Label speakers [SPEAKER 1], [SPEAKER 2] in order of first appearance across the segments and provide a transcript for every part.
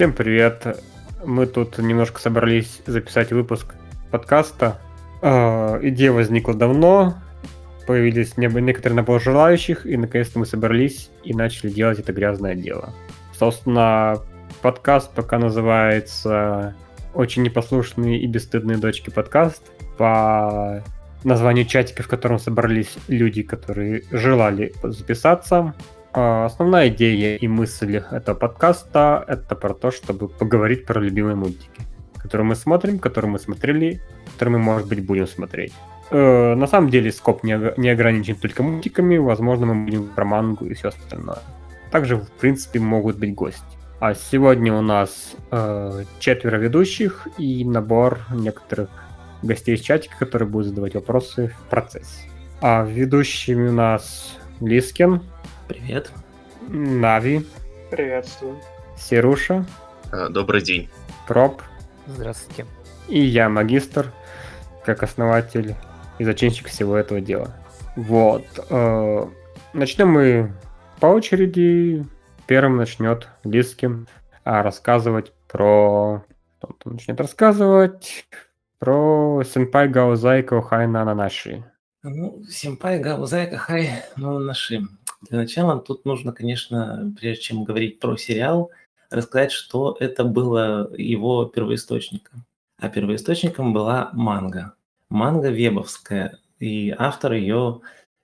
[SPEAKER 1] Всем привет. Мы тут немножко собрались записать выпуск подкаста. Э, идея возникла давно, появились некоторые набор желающих, и наконец-то мы собрались и начали делать это грязное дело. Собственно, подкаст пока называется «Очень непослушные и бесстыдные дочки подкаст» по названию чатика, в котором собрались люди, которые желали записаться. А, основная идея и мысль этого подкаста — это про то, чтобы поговорить про любимые мультики, которые мы смотрим, которые мы смотрели, которые мы, может быть, будем смотреть. Э, на самом деле скоп не, ограничен только мультиками, возможно, мы будем про мангу и все остальное. Также, в принципе, могут быть гости. А сегодня у нас э, четверо ведущих и набор некоторых гостей из чатика, которые будут задавать вопросы в процессе. А ведущими у нас Лискин.
[SPEAKER 2] Привет.
[SPEAKER 1] Нави.
[SPEAKER 3] Приветствую.
[SPEAKER 1] Серуша.
[SPEAKER 4] А, добрый день.
[SPEAKER 1] Проб.
[SPEAKER 5] Здравствуйте.
[SPEAKER 1] И я, магистр, как основатель и зачинщик всего этого дела. Вот. Э, начнем мы по очереди. Первым начнет Лискин рассказывать про... Он начнет рассказывать про Сенпай Гаузайко Хайна Нанаши.
[SPEAKER 2] Ну, Сенпай Гаузайко Хай Нанаши. Для начала тут нужно, конечно, прежде чем говорить про сериал, рассказать, что это было его первоисточником. А первоисточником была манга. Манга вебовская, и автор ее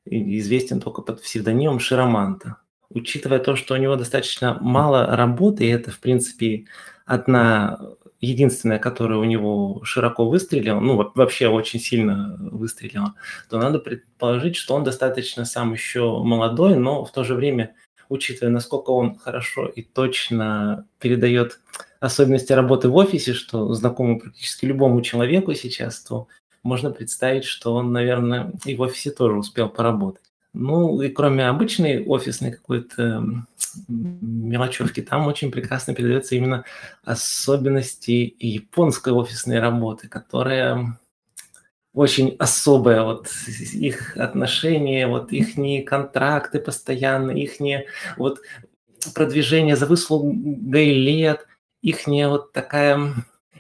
[SPEAKER 2] известен только под псевдонимом Широманта. Учитывая то, что у него достаточно мало работы, и это, в принципе, одна единственная, которая у него широко выстрелила, ну вообще очень сильно выстрелила, то надо предположить, что он достаточно сам еще молодой, но в то же время, учитывая, насколько он хорошо и точно передает особенности работы в офисе, что знакомо практически любому человеку сейчас, то можно представить, что он, наверное, и в офисе тоже успел поработать. Ну, и кроме обычной офисной какой-то мелочевки, там очень прекрасно передается именно особенности японской офисной работы, которая очень особая, вот их отношения, вот их контракты постоянно, их вот продвижение за выслугой лет, их вот такая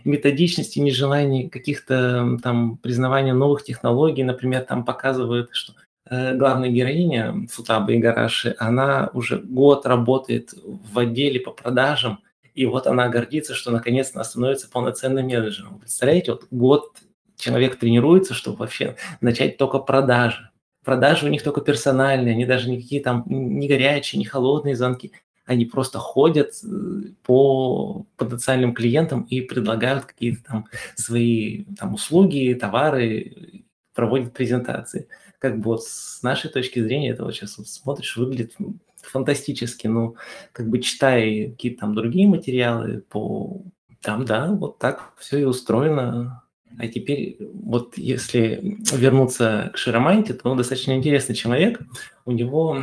[SPEAKER 2] методичность и нежелание каких-то там признавания новых технологий, например, там показывают, что главная героиня Футаба Игараши, она уже год работает в отделе по продажам, и вот она гордится, что наконец-то становится полноценным менеджером. Представляете, вот год человек тренируется, чтобы вообще начать только продажи. Продажи у них только персональные, они даже никакие там не горячие, не холодные звонки. Они просто ходят э, по потенциальным клиентам и предлагают какие-то там свои там, услуги, товары, проводят презентации как бы вот с нашей точки зрения это вот сейчас вот смотришь, выглядит фантастически, ну, как бы читая какие-то там другие материалы по... Там, да, вот так все и устроено. А теперь вот если вернуться к Широманте, то он достаточно интересный человек. У него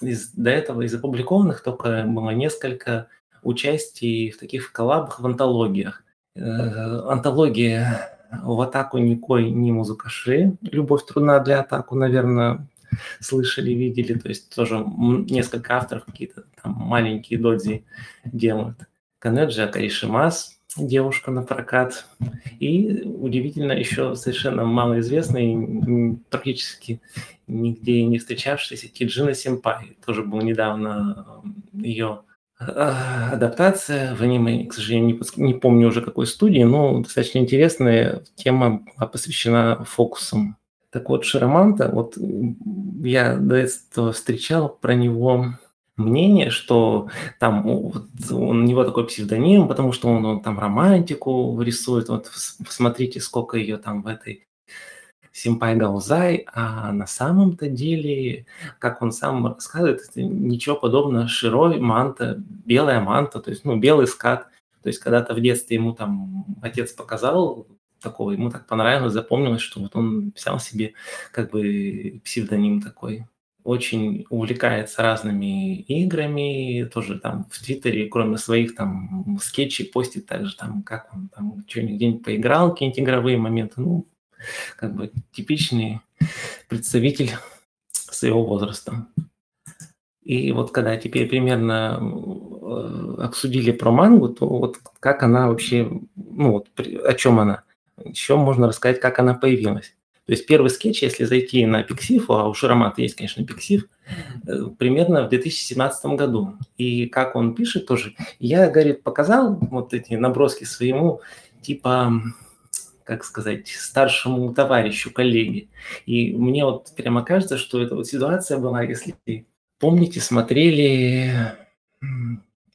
[SPEAKER 2] из, до этого из опубликованных только было несколько участий в таких коллабах в антологиях. Э, антология в атаку никой не музыкаши. Любовь трудна для атаку, наверное, слышали, видели. То есть тоже несколько авторов какие-то там маленькие додзи делают. Канеджи Акаришимас, девушка на прокат. И удивительно еще совершенно малоизвестный, практически нигде не встречавшийся Киджина Симпай. Тоже был недавно ее адаптация в аниме, к сожалению, не, не помню уже какой студии, но достаточно интересная тема была посвящена фокусам. Так вот, Шараманта, вот я до этого встречал про него мнение, что там вот, у него такой псевдоним, потому что он, он там романтику рисует. Вот посмотрите, сколько ее там в этой Симпай Гаузай, а на самом-то деле, как он сам рассказывает, это ничего подобного, широй манта, белая манта, то есть, ну, белый скат. То есть, когда-то в детстве ему там отец показал такого, ему так понравилось, запомнилось, что вот он взял себе как бы псевдоним такой. Очень увлекается разными играми, тоже там в Твиттере, кроме своих там скетчей, постит также там, как он там что-нибудь где-нибудь поиграл, какие-нибудь игровые моменты. Ну, как бы типичный представитель своего возраста. И вот когда теперь примерно э, обсудили про мангу, то вот как она вообще, ну вот о чем она? Еще можно рассказать, как она появилась. То есть первый скетч, если зайти на Пиксифу, а у Шаромата есть, конечно, Пиксиф, э, примерно в 2017 году. И как он пишет тоже, я, говорит, показал вот эти наброски своему, типа, как сказать, старшему товарищу, коллеге. И мне вот прямо кажется, что эта вот ситуация была, если помните, смотрели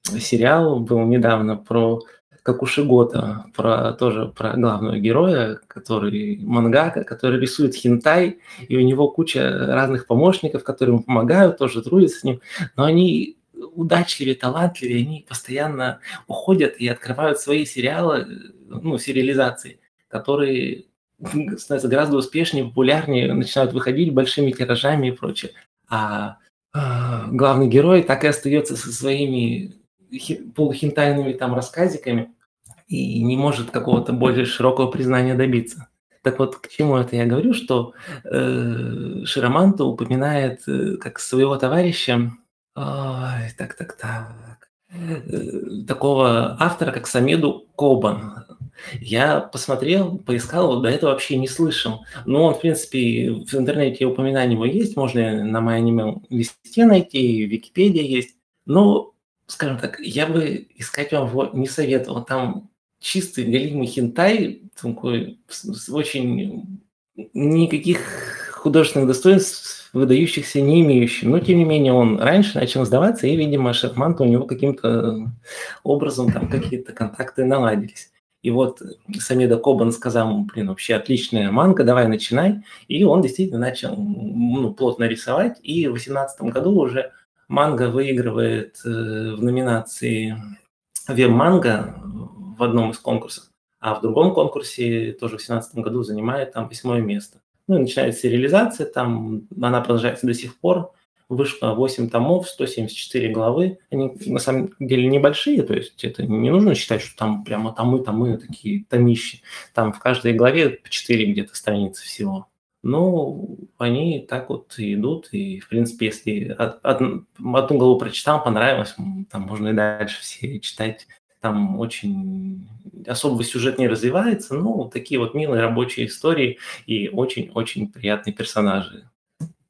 [SPEAKER 2] сериал, был недавно про Какушигота, про тоже про главного героя, который мангака, который рисует хинтай, и у него куча разных помощников, которые ему помогают, тоже трудятся с ним, но они удачливее, талантливее, они постоянно уходят и открывают свои сериалы, ну, сериализации, которые становятся гораздо успешнее, популярнее, начинают выходить большими тиражами и прочее. А, а главный герой так и остается со своими полухинтайными там рассказиками и не может какого-то более широкого признания добиться. Так вот, к чему это я говорю, что э, Широманто упоминает э, как своего товарища, ой, так, так, так, э, такого автора, как Самеду Кобан. Я посмотрел, поискал, вот до этого вообще не слышал. Но он, в принципе, в интернете упоминание его есть, можно на моем листе найти, в Википедии есть. Но скажем так, я бы искать вам его не советовал. Там чистый галимый хентай, такой очень никаких художественных достоинств выдающихся не имеющий. Но, тем не менее, он раньше начал сдаваться, и, видимо, Шахманта у него каким-то образом там какие-то контакты наладились. И вот Самеда Кобан сказал, блин, вообще отличная манга, давай начинай. И он действительно начал ну, плотно рисовать. И в 2018 году уже Манга выигрывает э, в номинации Веб-манга в одном из конкурсов, а в другом конкурсе тоже в 2017 году занимает там восьмое место. Ну и начинается сериализация, там она продолжается до сих пор. Вышло 8 томов, 174 главы. Они на самом деле небольшие, то есть это не нужно считать, что там прямо томы, томы, такие томищи. Там в каждой главе по 4 где-то страницы всего. Ну, они так вот идут, и, в принципе, если од од одну главу прочитал, понравилось, там можно и дальше все читать. Там очень особо сюжет не развивается, ну, такие вот милые рабочие истории и очень-очень приятные персонажи.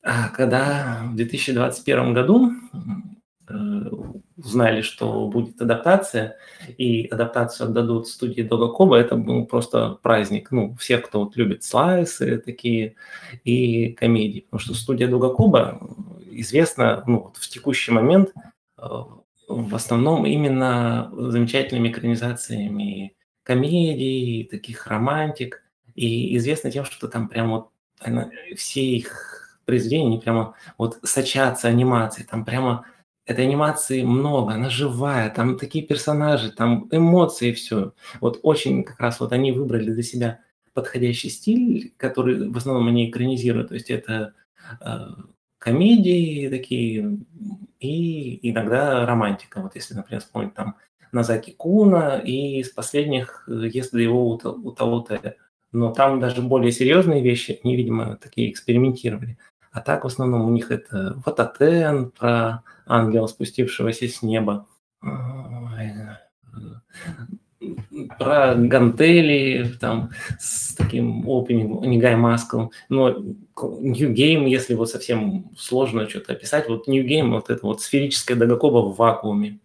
[SPEAKER 2] Когда в 2021 году Э, узнали, что будет адаптация, и адаптацию отдадут студии Догакоба, это был просто праздник. Ну, всех, кто вот любит слайсы такие и комедии. Потому что студия Догакоба известна ну, вот в текущий момент э, в основном именно замечательными экранизациями комедий, таких романтик. И известна тем, что там прям вот все их произведения, они прямо вот сочатся анимацией, там прямо Этой анимации много, она живая, там такие персонажи, там эмоции, все. Вот очень как раз вот они выбрали для себя подходящий стиль, который в основном они экранизируют. То есть это э, комедии такие и иногда романтика. Вот если, например, вспомнить там Назаки Куна и из последних э, «Если его у, того-то». Но там даже более серьезные вещи, они, видимо, такие экспериментировали. А так в основном у них это Вататен про ангела, спустившегося с неба, про гантели, там, с таким опенем, Нигай Маском. Но New Game, если вот совсем сложно что-то описать, вот New Game, вот это вот сферическая Дагакоба в вакууме,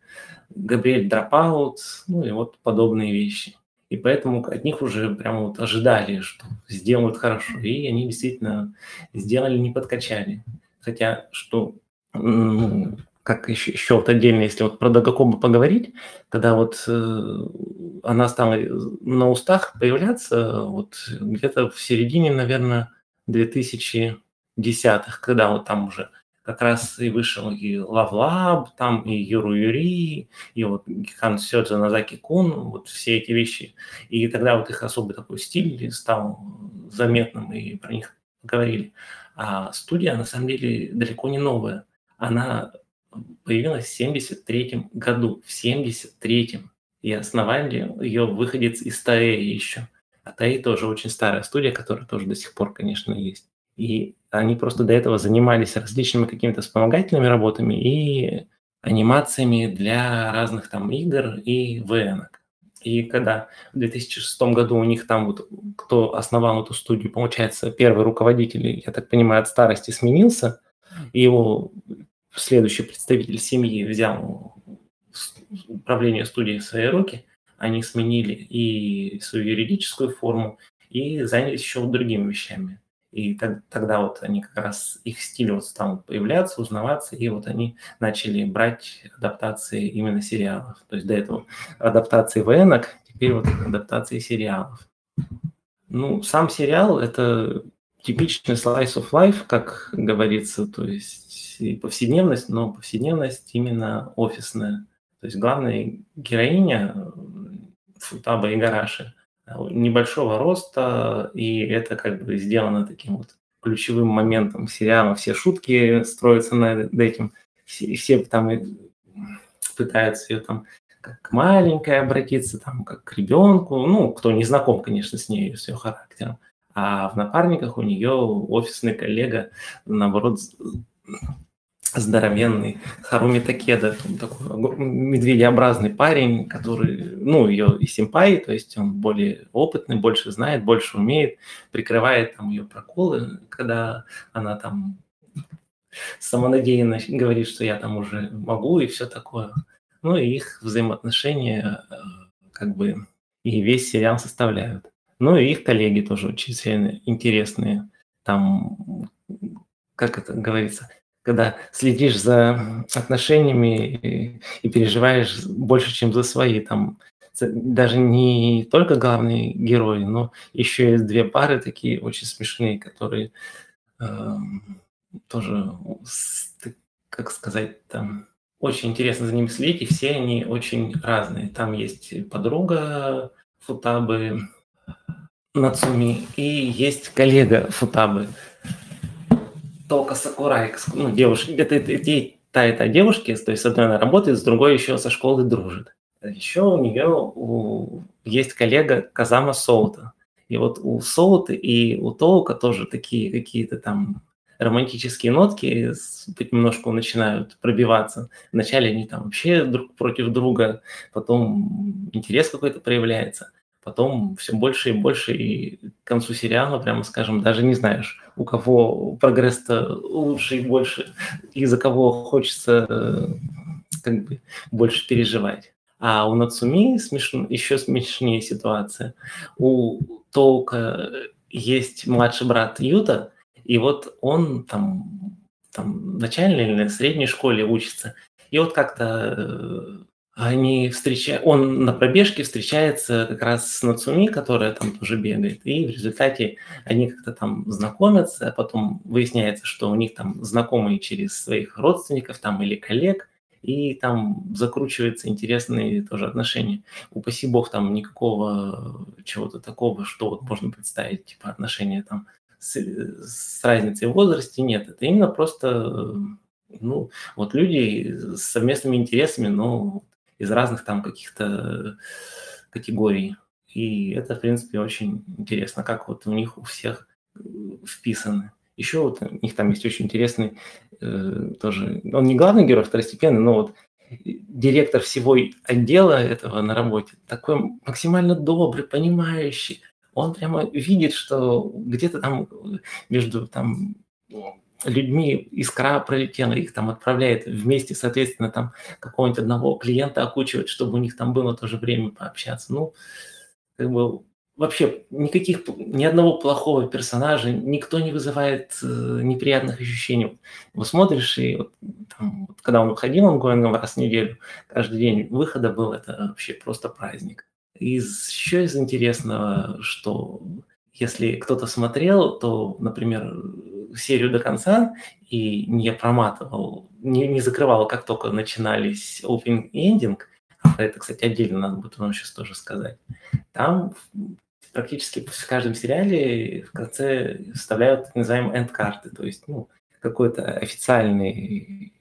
[SPEAKER 2] Габриэль Дропаут, ну и вот подобные вещи. И поэтому от них уже прямо вот ожидали, что сделают хорошо. И они действительно сделали, не подкачали. Хотя, что ну, как еще, еще вот отдельно, если вот про Дагакоба поговорить, когда вот э, она стала на устах появляться вот где-то в середине, наверное, 2010-х, когда вот там уже как раз и вышел и Love Lab, там и Юру Юри, и вот Гэккан Сёдзё Нозаки-кун, вот все эти вещи. И тогда вот их особый такой стиль стал заметным, и про них говорили. А студия, на самом деле, далеко не новая. Она появилась в 73 году, в 73-м. И основали ее выходец из Таэи еще. А Таи тоже очень старая студия, которая тоже до сих пор, конечно, есть. И они просто до этого занимались различными какими-то вспомогательными работами, и анимациями для разных там игр и ВН. И когда в 2006 году у них там вот, кто основал эту студию, получается, первый руководитель, я так понимаю, от старости сменился, и его следующий представитель семьи взял управление студией в свои руки, они сменили и свою юридическую форму, и занялись еще другими вещами. И тогда вот они как раз, их стиль вот стал появляться, узнаваться, и вот они начали брать адаптации именно сериалов. То есть до этого адаптации военок, теперь вот адаптации сериалов. Ну, сам сериал – это типичный slice of life, как говорится, то есть и повседневность, но повседневность именно офисная. То есть главная героиня Футаба и Гараши – небольшого роста, и это как бы сделано таким вот ключевым моментом сериала. Все шутки строятся над этим, все, все там пытаются ее там как маленькая обратиться, там, как к ребенку, ну, кто не знаком, конечно, с ней, с ее характером. А в напарниках у нее офисный коллега, наоборот, здоровенный Харуми Такеда, такой медведеобразный парень, который, ну, ее и симпай, то есть он более опытный, больше знает, больше умеет, прикрывает там ее проколы, когда она там самонадеянно говорит, что я там уже могу и все такое. Ну, и их взаимоотношения э, как бы и весь сериал составляют. Ну, и их коллеги тоже очень интересные. Там, как это говорится, когда следишь за отношениями и, и переживаешь больше, чем за свои. Там даже не только главный герой, но еще есть две пары такие очень смешные, которые э, тоже, как сказать, там очень интересно за ними следить, и все они очень разные. Там есть подруга Футабы Нацуми, и есть коллега Футабы Тока Сакурай, ну, девушка, это, это, та и та девушки, то есть с одной она работает, с другой еще со школы дружит. Еще у нее у, есть коллега Казама Соута. И вот у Соуты и у Тоука тоже такие какие-то там романтические нотки понемножку начинают пробиваться. Вначале они там вообще друг против друга, потом интерес какой-то проявляется потом все больше и больше, и к концу сериала, прямо скажем, даже не знаешь, у кого прогресс-то лучше и больше, и за кого хочется э, как бы больше переживать. А у Нацуми смешно, еще смешнее ситуация. У Толка есть младший брат Юта, и вот он там, там в начальной или средней школе учится. И вот как-то э, они встреча... он на пробежке встречается как раз с Нацуми, которая там тоже бегает, и в результате они как-то там знакомятся, а потом выясняется, что у них там знакомые через своих родственников там или коллег, и там закручиваются интересные тоже отношения. Упаси бог, там никакого чего-то такого, что вот можно представить, типа отношения там с, с разницей в возрасте нет. Это именно просто ну, вот люди с совместными интересами, но из разных там каких-то категорий. И это, в принципе, очень интересно, как вот у них у всех э, вписаны. Еще вот у них там есть очень интересный э, тоже, он не главный герой, второстепенный, но вот директор всего отдела этого на работе, такой максимально добрый, понимающий. Он прямо видит, что где-то там между там людьми искра пролетела, их там отправляет вместе, соответственно, там какого-нибудь одного клиента окучивать, чтобы у них там было тоже время пообщаться. Ну, как бы вообще никаких, ни одного плохого персонажа, никто не вызывает э, неприятных ощущений. Вот смотришь, и вот, там, вот, когда он выходил он раз в неделю, каждый день выхода был, это вообще просто праздник. Из, еще из интересного, что если кто-то смотрел, то, например, серию до конца и не проматывал, не, не закрывал, как только начинались opening и ending, а это, кстати, отдельно надо будет вам сейчас тоже сказать, там практически в каждом сериале в конце вставляют так называемые энд-карты, то есть ну, какой-то официальный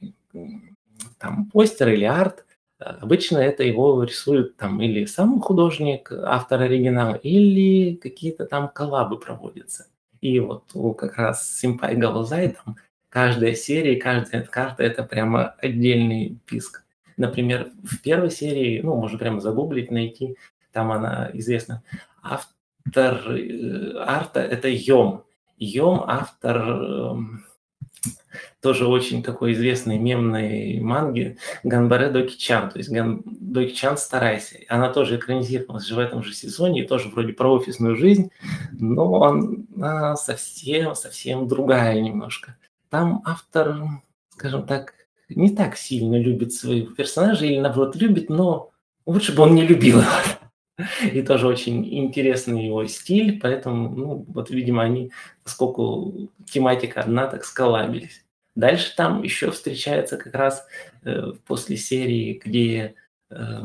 [SPEAKER 2] там постер или арт, Обычно это его рисует там или сам художник, автор оригинала, или какие-то там коллабы проводятся. И вот у как раз Симпай Галузай там каждая серия, каждая карта это прямо отдельный писк. Например, в первой серии, ну, можно прямо загуглить, найти, там она известна. Автор э, арта – это Йом. Йом – автор эм, тоже очень такой известной мемной манги Ганбаре Доки-чан. То есть Ган... Доки-чан «Старайся». Она тоже экранизировалась же в этом же сезоне, и тоже вроде про офисную жизнь, но она совсем, совсем другая немножко. Там автор, скажем так, не так сильно любит своих персонажей, или наоборот любит, но лучше бы он не любил И тоже очень интересный его стиль, поэтому, ну, вот, видимо, они, поскольку тематика одна, так сколабились. Дальше там еще встречается как раз э, после серии, где э,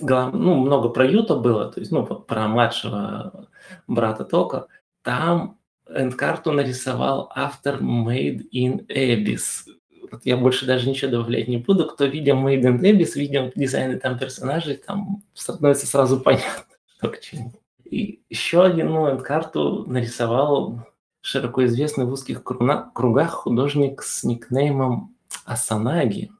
[SPEAKER 2] глав, ну, много про Юта было, то есть, ну, про младшего брата Тока. Там эндкарту нарисовал автор Made in Abyss вот я больше даже ничего добавлять не буду. Кто видел Made in Abyss, видел дизайны там персонажей, там становится сразу понятно, что к чему. И еще один ну, карту нарисовал широко известный в узких кругах художник с никнеймом Асанаги.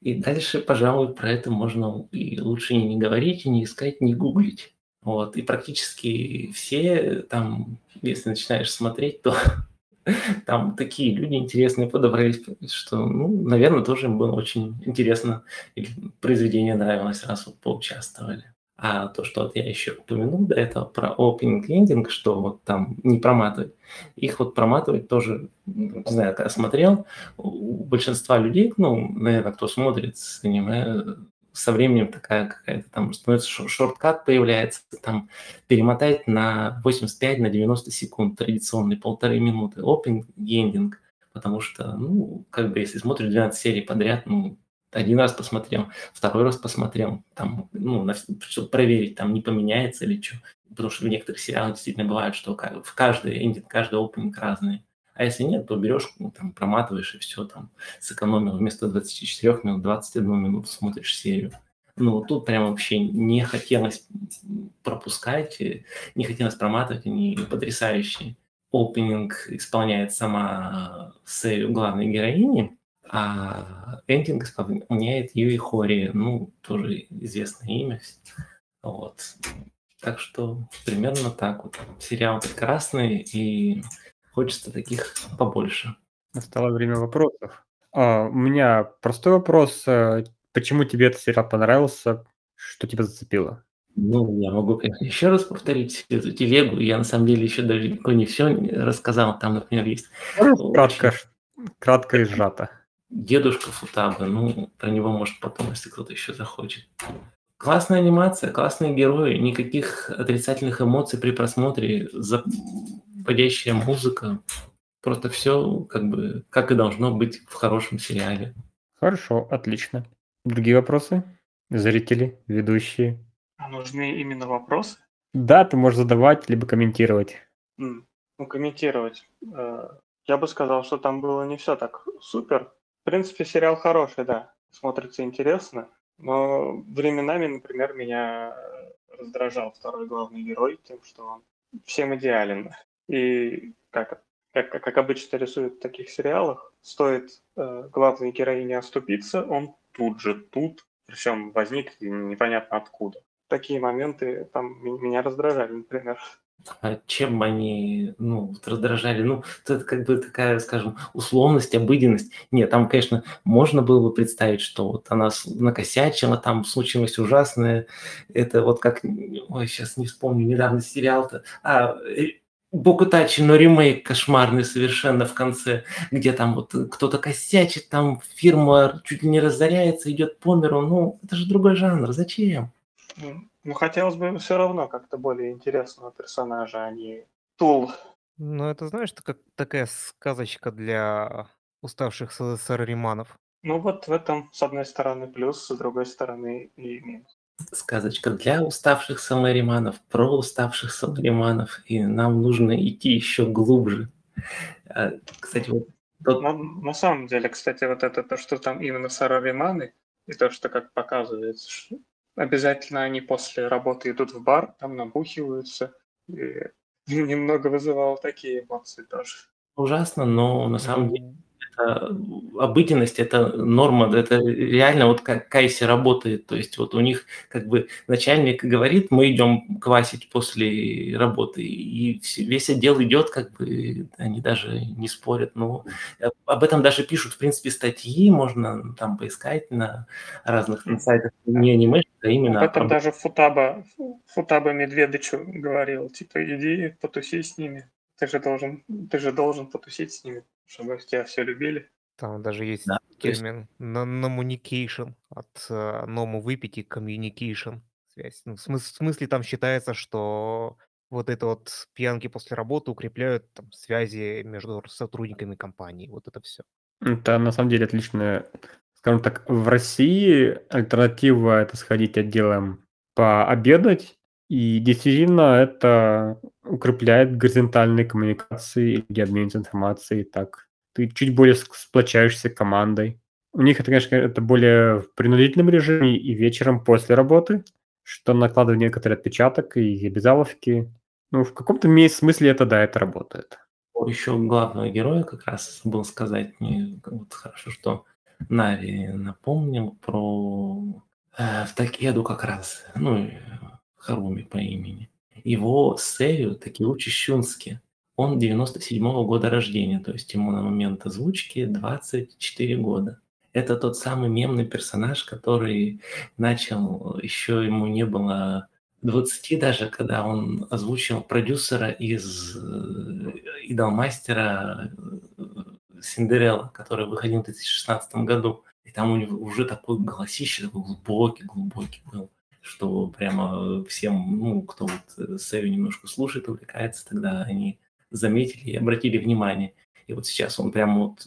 [SPEAKER 2] И дальше, пожалуй, про это можно и лучше не говорить, и не искать, не гуглить. Вот. И практически все там, если начинаешь смотреть, то там такие люди интересные подобрались, что, ну, наверное, тоже им было очень интересно, или произведение нравилось, раз вот поучаствовали. А то, что вот я еще упомянул до этого про opening ending, что вот там не проматывать, их вот проматывать тоже, не знаю, когда смотрел, у большинства людей, ну, наверное, кто смотрит с аниме, со временем такая какая-то там становится шорткат появляется, там перемотать на 85, на 90 секунд, традиционный полторы минуты, open ending, потому что, ну, как бы если смотришь 12 серий подряд, ну, один раз посмотрел, второй раз посмотрел, там, ну, на, чтобы проверить, там не поменяется или что. Потому что в некоторых сериалах действительно бывает, что в каждый эндинг, каждый опенинг разный. А если нет, то берешь, ну, там, проматываешь и все, там, сэкономил вместо 24 минут 21 минуту смотришь серию. Ну, тут прям вообще не хотелось пропускать, не хотелось проматывать, они потрясающие. Опенинг исполняет сама серию главной героини, а эндинг исполняет Юи Хори, ну, тоже известное имя. Вот. Так что примерно так вот. Сериал прекрасный, и Хочется таких побольше.
[SPEAKER 1] Настало время вопросов. А, у меня простой вопрос. Э, почему тебе этот сериал понравился? Что тебя зацепило?
[SPEAKER 2] Ну, я могу, конечно, еще раз повторить эту телегу. Я на самом деле еще далеко не все рассказал. Там, например, есть...
[SPEAKER 1] Кратко, кратко и сжато.
[SPEAKER 2] Дедушка Футаба, ну, про него может потом, если кто-то еще захочет. Классная анимация, классные герои, никаких отрицательных эмоций при просмотре, подходящая музыка. Просто все как бы как и должно быть в хорошем сериале.
[SPEAKER 1] Хорошо, отлично. Другие вопросы? Зрители, ведущие?
[SPEAKER 3] А нужны именно вопросы?
[SPEAKER 1] Да, ты можешь задавать, либо комментировать.
[SPEAKER 3] Mm. Ну, комментировать. Э, я бы сказал, что там было не все так супер. В принципе, сериал хороший, да. Смотрится интересно. Но временами, например, меня раздражал второй главный герой тем, что он всем идеален. И как, как, как обычно рисуют в таких сериалах, стоит э, главной героине оступиться, он тут же тут, причем возник непонятно откуда. Такие моменты там меня раздражали, например.
[SPEAKER 2] А чем они ну, раздражали? Ну, это как бы такая, скажем, условность, обыденность. Нет, там, конечно, можно было бы представить, что вот она накосячила, там случилось ужасное. Это вот как, ой, сейчас не вспомню, недавно сериал-то. А, э, Бокутачи, но ремейк кошмарный совершенно в конце, где там вот кто-то косячит, там фирма чуть ли не разоряется, идет по миру. Ну, это же другой жанр, зачем?
[SPEAKER 3] Ну, хотелось бы все равно как-то более интересного персонажа, а не Тул.
[SPEAKER 4] Ну, это, знаешь, это как такая сказочка для уставших сарариманов.
[SPEAKER 3] Ну, вот в этом, с одной стороны, плюс, с другой стороны, и минус
[SPEAKER 2] сказочка для уставших самариманов, про уставших самариманов, и нам нужно идти еще глубже. А, кстати, вот
[SPEAKER 3] тот... на, на самом деле, кстати, вот это то, что там именно сарариманы, и то, что как показывается, что обязательно они после работы идут в бар, там набухиваются, и немного вызывало такие эмоции тоже.
[SPEAKER 2] Ужасно, но на самом деле это обыденность, это норма, это реально вот как Кайси работает. То есть вот у них как бы начальник говорит, мы идем квасить после работы, и весь отдел идет, как бы они даже не спорят. Но э, об этом даже пишут, в принципе, статьи, можно там поискать на разных на сайтах, не аниме, а именно...
[SPEAKER 3] Об этом об... даже Футаба, Футаба Медведычу говорил, типа, иди потуси с ними. Ты же должен, ты же должен потусить с ними, чтобы тебя все любили.
[SPEAKER 4] Там даже есть
[SPEAKER 2] Да,
[SPEAKER 4] термин «номуникейшн» от э, «ному выпить» и «communication» связь. Ну, в смыс- в смысле там считается, что вот это вот пьянки после работы укрепляют там связи между сотрудниками компании. Вот это все.
[SPEAKER 1] Это на самом деле отличная, скажем так, в России альтернатива это сходить отделом пообедать, и действительно это укрепляет горизонтальные коммуникации и обмен информацией так. Ты чуть более сплочаешься командой. У них это, конечно, это более в принудительном режиме и вечером после работы, что накладывает некоторый отпечаток и обязаловки. Ну, в каком-то смысле это, да, это работает.
[SPEAKER 2] еще главного героя как раз забыл сказать. Мне вот хорошо, что Нави напомнил про э, в Такеду как раз. Ну, Харуми по имени. Его Сею Такеучи Щунски. Он 97-го года рождения, то есть ему на момент озвучки 24 года. Это тот самый мемный персонаж, который начал, еще ему не было 20 даже, когда он озвучил продюсера из э, Идолмастера э, Синдерелла, который выходил в 2016 году. И там у него уже такой голосище, такой глубокий-глубокий был что прямо всем, ну, кто вот Сэви немножко слушает, увлекается, тогда они заметили и обратили внимание. И вот сейчас он прямо вот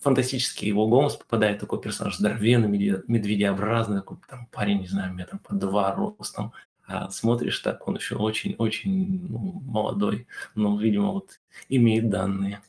[SPEAKER 2] фантастически его голос попадает, такой персонаж здоровенный, медведеобразный, такой там парень, не знаю, метром по два ростом. А смотришь так, он еще очень-очень ну, молодой, но, видимо, вот имеет данные.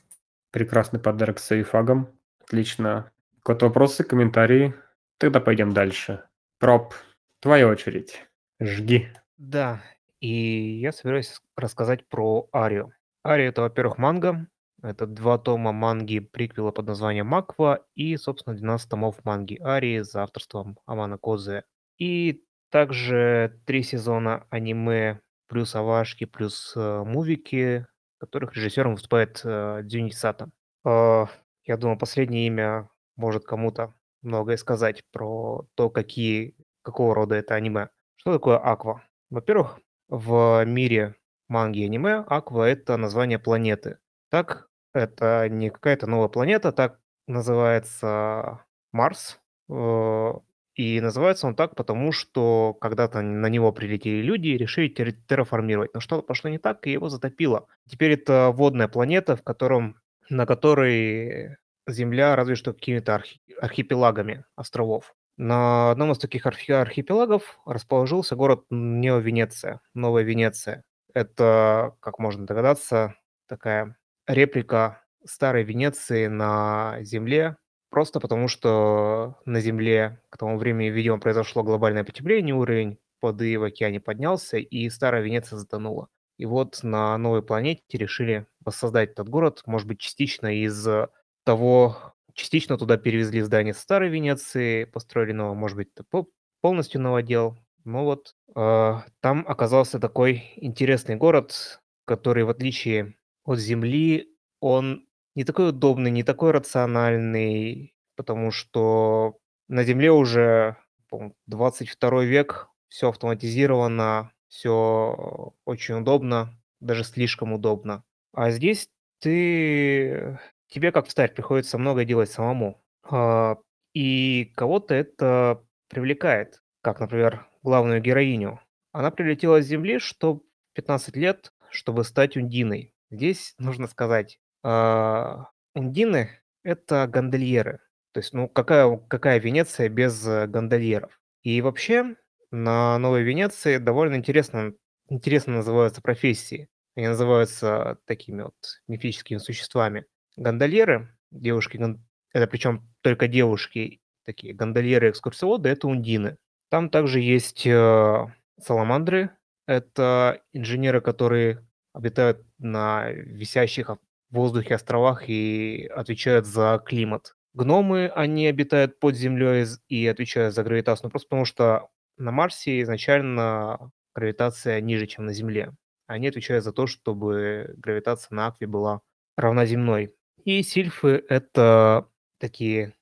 [SPEAKER 1] Прекрасный подарок с сейфагом. Отлично. Какие-то вопросы, комментарии? Тогда пойдем дальше. Проб, Твоя очередь. Жги.
[SPEAKER 4] Да, и я собираюсь рассказать про Арию. Ария это, во-первых, манга. Это два тома манги приквела под названием Маква и, собственно, 12 томов манги Арии за авторством Амана Козе. И также три сезона аниме плюс авашки плюс э, мувики, которых режиссером выступает э, Дзюни Сата. Э, я думаю, последнее имя может кому-то многое сказать про то, какие какого рода это аниме. Что такое Аква? Во-первых, в мире манги и аниме Аква – это название планеты. Так, это не какая-то новая планета, так называется Марс. Э, и называется он так, потому что когда-то на него прилетели люди и решили терраформировать. Но что-то пошло не так, и его затопило. Теперь это водная планета, в котором, на которой Земля разве что какими-то архипелагами островов. На одном из таких архипелагов расположился город Нео-Венеция, Новая Венеция. Это, как можно догадаться, такая реплика старой Венеции на Земле, просто потому что на Земле к тому времени, видимо, произошло глобальное потепление, уровень воды в океане поднялся, и старая Венеция затонула. И вот на новой планете решили воссоздать этот город, может быть, частично из того Частично туда перевезли здание старой Венеции, построили новое, может быть, полностью новодел. Но вот э, там оказался такой интересный город, который, в отличие от Земли, он не такой удобный, не такой рациональный, потому что на Земле уже 22 век, все автоматизировано, все очень удобно, даже слишком удобно. А здесь ты тебе как встать, приходится много делать самому. А, и кого-то это привлекает, как, например, главную героиню. Она прилетела с Земли, что 15 лет, чтобы стать Ундиной. Здесь нужно сказать, а, Ундины – это гондольеры. То есть, ну, какая, какая Венеция без э, гондольеров? И вообще, на Новой Венеции довольно интересно, интересно называются профессии. Они называются такими вот мифическими существами. Гондольеры, девушки, это причем только девушки, такие гондольеры-экскурсоводы, это ундины. Там также есть э, саламандры, это инженеры, которые обитают на висящих воздухе, островах и отвечают за климат. Гномы, они обитают под землей и отвечают за гравитацию, ну, просто потому что на Марсе изначально гравитация ниже, чем на Земле. Они отвечают за то, чтобы гравитация на Акве была равна земной. И сильфы — это такие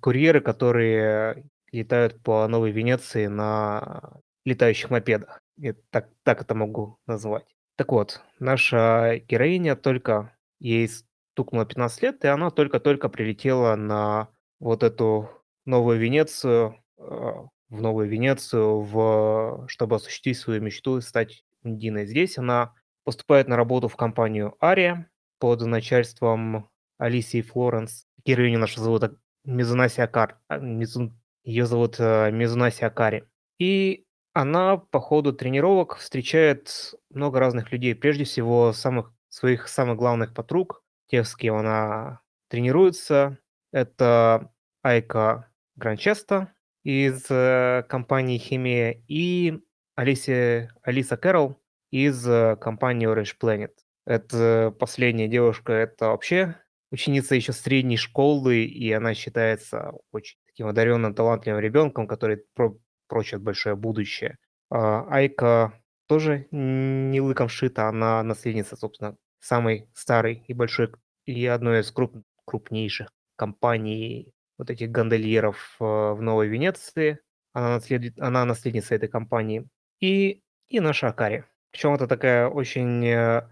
[SPEAKER 4] курьеры, которые летают по Новой Венеции на летающих мопедах. Я так, так это могу назвать. Так вот, наша героиня только ей стукнуло 15 лет, и она только-только прилетела на вот эту Новую Венецию, э, в Новую Венецию, в, чтобы осуществить свою мечту и стать Диной. Здесь она поступает на работу в компанию Ария под начальством Алисии Флоренс. Героиню нашу зовут Мизунаси Акар. А, Мизун... Ее зовут э, Мизунаси Акари. И она по ходу тренировок встречает много разных людей. Прежде всего, самых своих самых главных подруг, тех, с кем она тренируется. Это Айка Гранчеста из э, компании Химия и Алисия, Алиса Кэрролл из э, компании Orange Planet. Это последняя девушка, это вообще ученица еще средней школы, и она считается очень таким одаренным, талантливым ребенком, который про прочит большое будущее. А, Айка тоже не лыком шита, она наследница, собственно, самой старой и большой, и одной из круп, крупнейших компаний вот этих гондольеров э, в Новой Венеции. Она, наслед... она наследница этой компании. И, и наша Акари. Причем это такая очень э,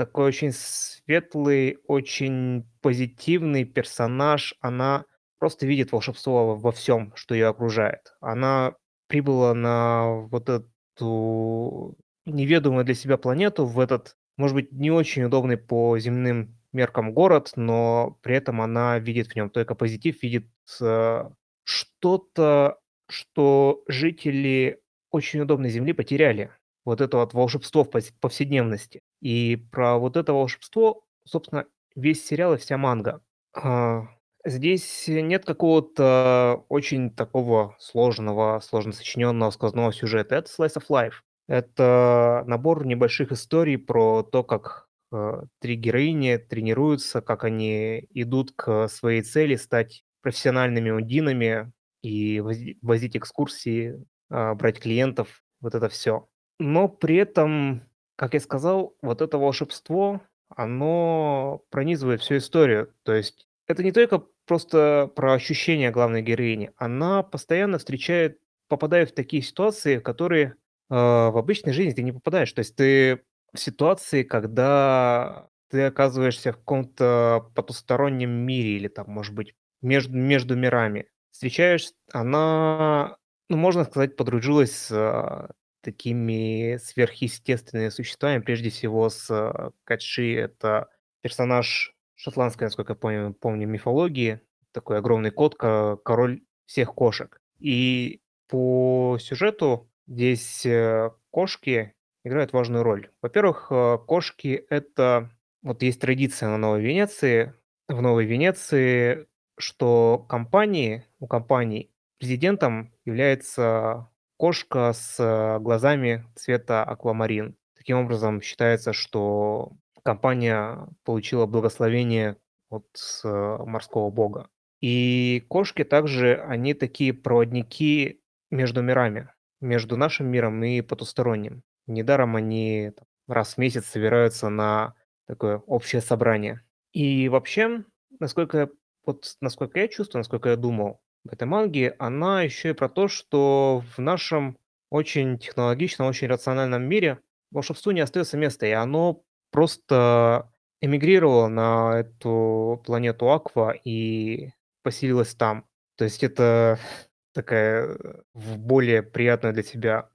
[SPEAKER 4] такой очень светлый, очень позитивный персонаж. Она просто видит волшебство во всем, что ее окружает. Она прибыла на вот эту неведомую для себя планету, в этот, может быть, не очень удобный по земным меркам город, но при этом она видит в нем только позитив, видит э, что-то, что жители очень удобной Земли потеряли. Вот это вот волшебство в повседневности. И про вот это волшебство, собственно, весь сериал и вся манга. А, здесь нет какого-то очень такого сложного, сложно сочиненного сквозного сюжета. Это slice of life. Это набор небольших историй про то, как э, три героини тренируются, как они идут к своей цели стать профессиональными ундинами и возить экскурсии, э, брать клиентов, вот это все. Но при этом как я сказал, вот это волшебство, оно пронизывает всю историю. То есть это не только просто про ощущения главной героини, она постоянно встречает, попадает в такие ситуации, в которые э, в обычной жизни ты не попадаешь. То есть ты в ситуации, когда ты оказываешься в каком-то потустороннем мире или там, может быть, между, между мирами. Встречаешь, она, ну, можно сказать, подружилась с а, такими сверхъестественными существами, прежде всего с э, Катши. Это персонаж шотландской, насколько я помню, помню мифологии, такой огромный кот, король всех кошек. И по сюжету здесь э, кошки играют важную роль. Во-первых, э, кошки — это... Вот есть традиция на Новой Венеции, в Новой Венеции, что компании, у компаний президентом является кошка с э, глазами цвета аквамарин. Таким образом, считается, что компания получила благословение от э, морского бога. И кошки также, они такие проводники между мирами, между нашим миром и потусторонним. Недаром они раз в месяц собираются на такое общее собрание. И вообще, насколько, вот, насколько я чувствую, насколько я думал, манге, она еще и про то, что в нашем очень технологичном, очень рациональном мире волшебству не остается места, и оно просто эмигрировало на эту планету Аква и поселилось там. То есть это такая в более приятную для тебя,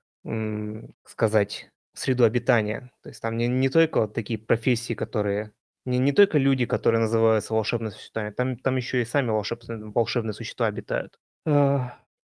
[SPEAKER 4] сказать, среду обитания. То есть там не, не только вот такие профессии, которые не, не только люди, которые называются волшебными существами, там, там еще и сами волшебные, волшебные существа обитают.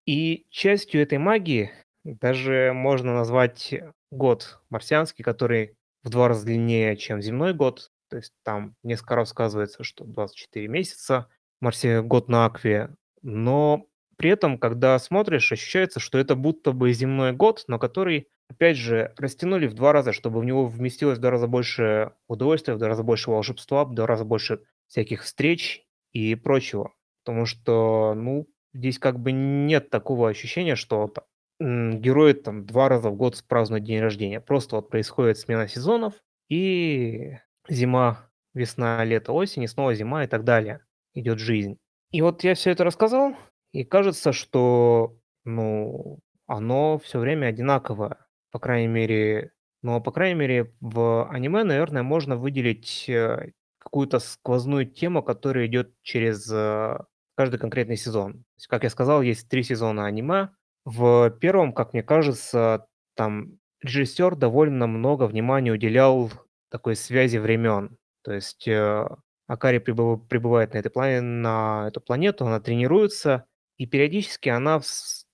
[SPEAKER 4] И частью этой магии даже можно назвать год марсианский, который в два раза длиннее, чем земной год. То есть там несколько раз сказывается, что 24 месяца, Марсе год на Акве. Но при этом, когда смотришь, ощущается, что это будто бы земной год, но который опять же, растянули в два раза, чтобы в него вместилось в два раза больше удовольствия, в два раза больше волшебства, в два раза больше всяких встреч и прочего. Потому что, ну, здесь как бы нет такого ощущения, что там, герои там два раза в год празднуют день рождения. Просто вот происходит смена сезонов, и зима, весна, лето, осень, и снова зима и так далее. Идет жизнь. И вот я все это рассказал, и кажется, что, ну, оно все время одинаковое. По крайней мере, но, по крайней мере, в аниме, наверное, можно выделить э, какую-то сквозную тему, которая идет через э, каждый конкретный сезон. Как я сказал, есть три сезона аниме. В первом, как мне кажется, там режиссер довольно много внимания уделял такой связи времен. То есть э, Акари прибыв- прибывает на, этой плане, на эту планету, она тренируется, и периодически она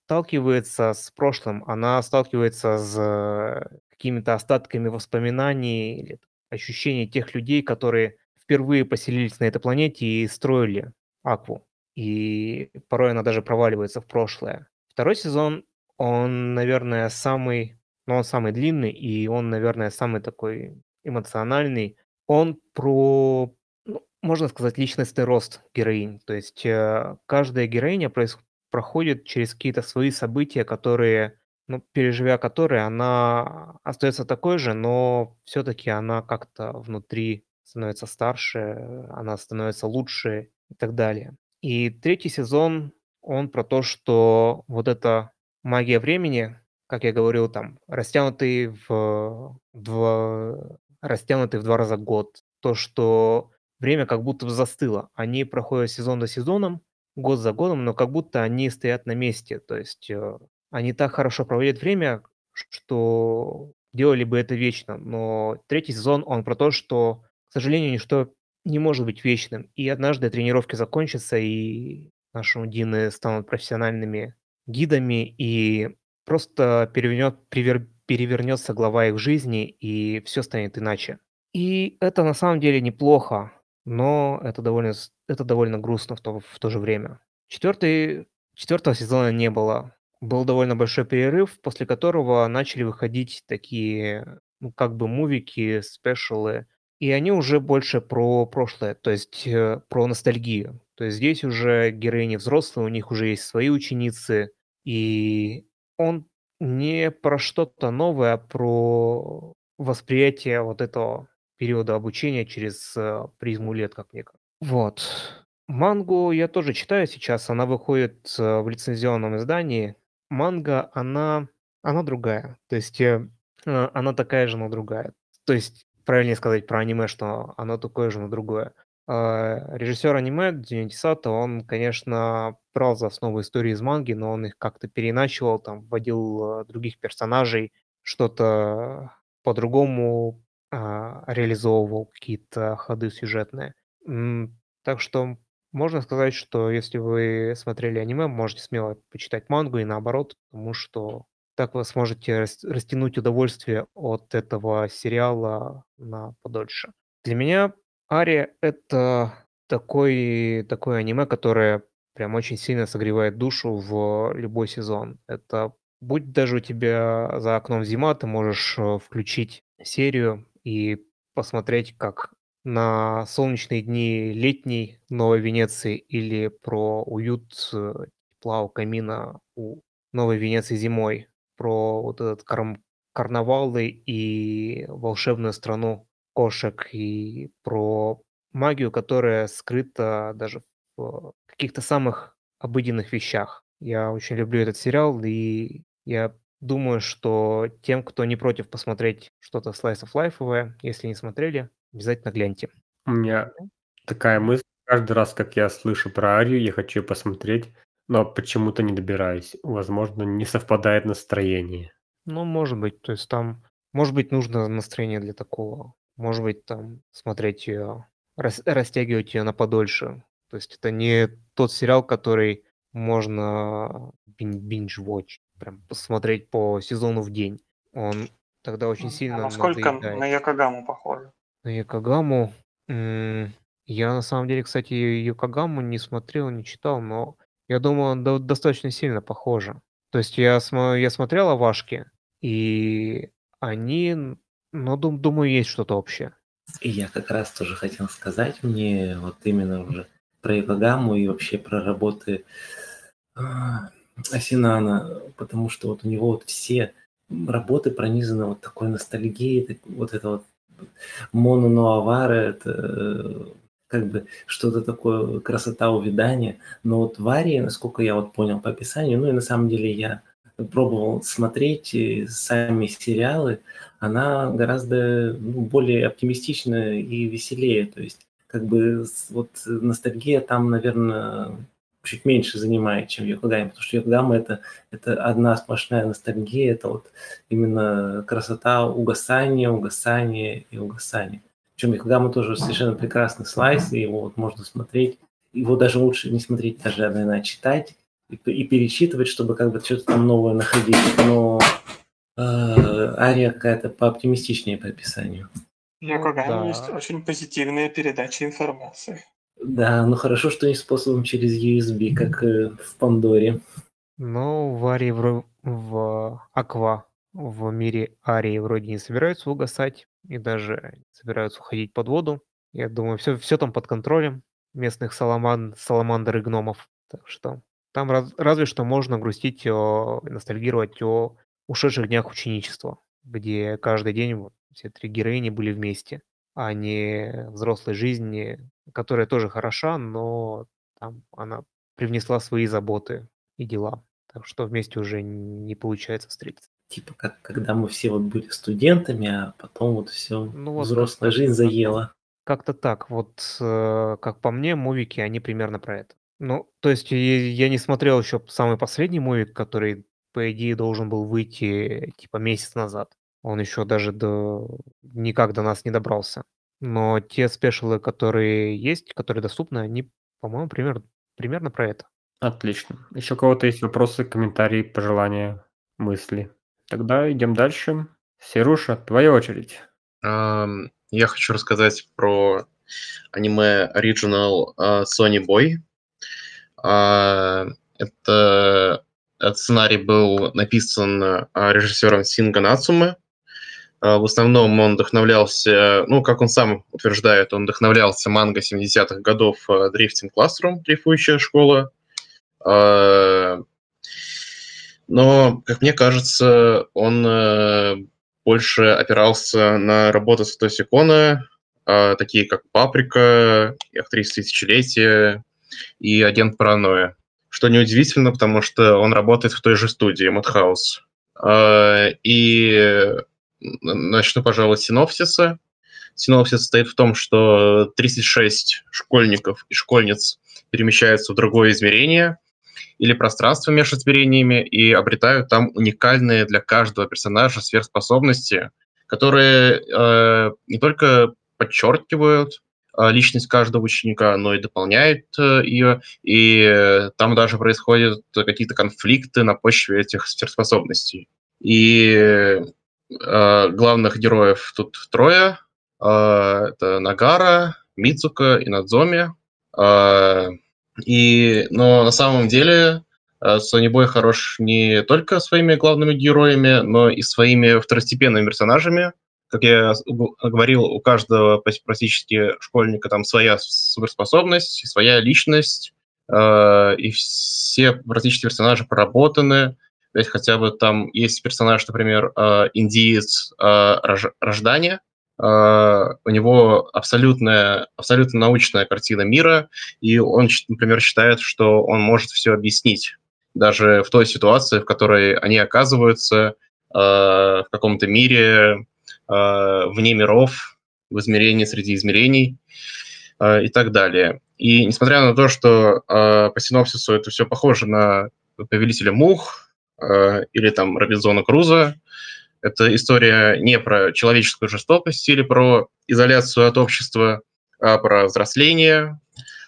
[SPEAKER 4] сталкивается с прошлым, она сталкивается с э, какими-то остатками воспоминаний или ощущений тех людей, которые впервые поселились на этой планете и строили Акву. И порой она даже проваливается в прошлое. Второй сезон, он, наверное, самый, ну, он самый длинный, и он, наверное, самый такой эмоциональный. Он про, ну, можно сказать, личностный рост героинь. То есть э, каждая героиня проис- проходит через какие-то свои события, которые, ну, переживя которые, она остается такой же, но все-таки она как-то внутри становится старше, она становится лучше и так далее. И третий сезон, он про то, что вот эта магия времени, как я говорил, там, растянутый в, в, растянутый в два раза год. То, что время как будто застыло. Они проходят сезон за сезоном, год за годом, но как будто они стоят на месте. То есть э, они так хорошо проводят время, что делали бы это вечно. Но третий сезон, он про то, что, к сожалению, ничто не может быть вечным. И однажды тренировки закончатся, и наши удины станут профессиональными гидами, и просто перевернет, привер, перевернется глава их жизни, и все станет иначе. И это на самом деле неплохо, но это довольно, это довольно грустно в то, в то же время. Четвертый, четвертого сезона не было. Был довольно большой перерыв, после которого начали выходить такие, ну, как бы мувики, спешалы, и они уже больше про прошлое, то есть э, про ностальгию. То есть здесь уже героини взрослые, у них уже есть свои ученицы, и он не про что-то новое, а про восприятие вот этого периода обучения через э, призму лет, как мне кажется. Вот. Мангу я тоже читаю сейчас, она выходит э, в лицензионном издании. Манга, она, она другая. То есть э, э, она такая же, но другая. То есть правильнее сказать про аниме, что оно такое же, но другое. А, Режиссер аниме Дзюньи Сато, он, конечно, брал за основу истории из манги, но он их как-то переначивал, там, вводил э, других персонажей, что-то по-другому а, реализовывал, какие-то ходы сюжетные. Так что можно сказать, что если вы смотрели аниме, можете смело почитать мангу и наоборот, потому что так вы сможете рас- растянуть удовольствие от этого сериала на подольше. Для меня Ария это такой, такое аниме, которое прям очень сильно согревает душу в любой сезон. Это будь даже у тебя за окном зима, ты можешь э, включить серию и посмотреть, как на солнечные дни летней Новой Венеции или про уют э, тепла у камина у Новой Венеции зимой, про вот этот карм- карнавалы и волшебную страну кошек, и про магию, которая скрыта даже в каких-то самых обыденных вещах. Я очень люблю этот сериал, и я думаю, что тем, кто не против посмотреть что-то slice of life, если не смотрели, обязательно гляньте.
[SPEAKER 1] У меня такая мысль. Каждый раз, как я слышу про Арию, я хочу посмотреть, но почему-то не добираюсь. Возможно, не совпадает настроение.
[SPEAKER 4] Ну, может быть, то есть там, может быть, нужно настроение для такого. Может быть, там смотреть ее, растягивать ее на подольше. То есть это не тот сериал, который можно binge-watch, прям посмотреть по сезону в день. Он тогда очень
[SPEAKER 3] А
[SPEAKER 4] сильно
[SPEAKER 3] насколько
[SPEAKER 4] надоедает.
[SPEAKER 3] на Якогаму похоже?
[SPEAKER 4] На Якогаму. м, Я на самом деле, кстати, Якогаму не смотрел, не читал, но я думаю, он до- достаточно сильно похоже. То есть я, смо- я смотрел Авашки, И они, ну, дум- думаю, есть что-то общее.
[SPEAKER 2] И я как раз тоже хотел сказать мне вот именно уже про Ивагаму и вообще про работы а, Асинана, потому что вот у него вот все работы пронизаны вот такой ностальгией, вот это вот Моно Нуавара, это э, как бы что-то такое, красота увядания. Но вот Вария, насколько я вот понял по описанию, ну и на самом деле я пробовал смотреть сами сериалы, она гораздо ну, более оптимистичная и веселее. То есть как бы вот ностальгия там, наверное, чуть меньше занимает, чем Йокогама, потому что Йокогама это, это одна сплошная ностальгия, это вот именно красота угасания, угасания и угасания. Причем Йокогама тоже совершенно прекрасный слайс, и его вот можно смотреть. Его даже лучше не смотреть, даже, наверное, читать и, и перечитывать, чтобы как бы что-то там новое находить. Но э, ария какая-то пооптимистичнее по описанию.
[SPEAKER 3] В Йокогаме
[SPEAKER 4] да.
[SPEAKER 3] есть очень позитивная передача информации.
[SPEAKER 2] Да, ну хорошо, что не способом через USB, как э, в Пандоре.
[SPEAKER 4] Но в Арии вро- в Аква в мире Арии вроде не собираются угасать и даже собираются уходить под воду. Я думаю, все, все там под контролем местных саламан, саламандр и гномов. Так что там раз- разве что можно грустить, о, ностальгировать о ушедших днях ученичества, где каждый день вот все три героини были вместе, а не взрослой жизни, которая тоже хороша, но там она привнесла свои заботы и дела. Так что вместе уже не получается встретиться.
[SPEAKER 2] Типа как когда мы все вот были студентами, а потом вот все
[SPEAKER 4] Ну вот
[SPEAKER 2] взрослая жизнь заела.
[SPEAKER 4] Как-то так. Вот, э, как по мне, мувики, они примерно про это. Ну, то есть я, я не смотрел еще самый последний мувик, который, по идее, должен был выйти типа месяц назад. Он еще даже до... никак до нас не добрался. Но те спешалы, которые есть, которые доступны, они, по-моему, примерно, примерно про это.
[SPEAKER 1] Отлично. Еще у кого-то есть вопросы, комментарии, пожелания, мысли? Тогда идем дальше. Серуша, твоя очередь.
[SPEAKER 5] Ам, Я хочу рассказать про аниме Original а, Sony Boy. А, Это этот сценарий был написан а, режиссером Синга Нацуме. А, В основном он вдохновлялся, ну, как он сам утверждает, он вдохновлялся манго 70-х годов а, Drifting Classroom, дрейфующая школа. А, Но, как мне кажется, он э, больше опирался на работы Сатоси Кона, такие как «Паприка», «Актриса тысячелетия» и «Агент паранойя». Что неудивительно, потому что он работает в той же студии, Madhouse. А, И начну, пожалуй, с синопсиса. Синопсис состоит в том, что 36 школьников и школьниц перемещаются в другое измерение или пространство между измерениями и обретают там уникальные для каждого персонажа сверхспособности, которые э, не только подчеркивают э, личность каждого ученика, но и дополняют э, ее, и э, там даже происходят какие-то конфликты на почве этих сверхспособностей. И э, главных героев тут трое. Э, это Нагара, Мицука и Надзоми. Э, и, но на самом деле э, Boy хорош не только своими главными героями, но и своими второстепенными персонажами. Как я говорил, у каждого практически школьника там своя суперспособность, своя личность, э, и все практически персонажи проработаны. То есть хотя бы там есть персонаж, например, э, индиец э, рож- рождания, Э, у него абсолютная, абсолютно научная картина мира, и он, например, считает, что он может все объяснить, даже в той ситуации, в которой они оказываются в каком-то мире вне миров, в измерении среди измерений и так далее. И несмотря на то, что по синопсису это все похоже на «Повелителя мух» э, или там «Робинзона Круза», это история не про человеческую жестокость или про изоляцию от общества, а про взросление,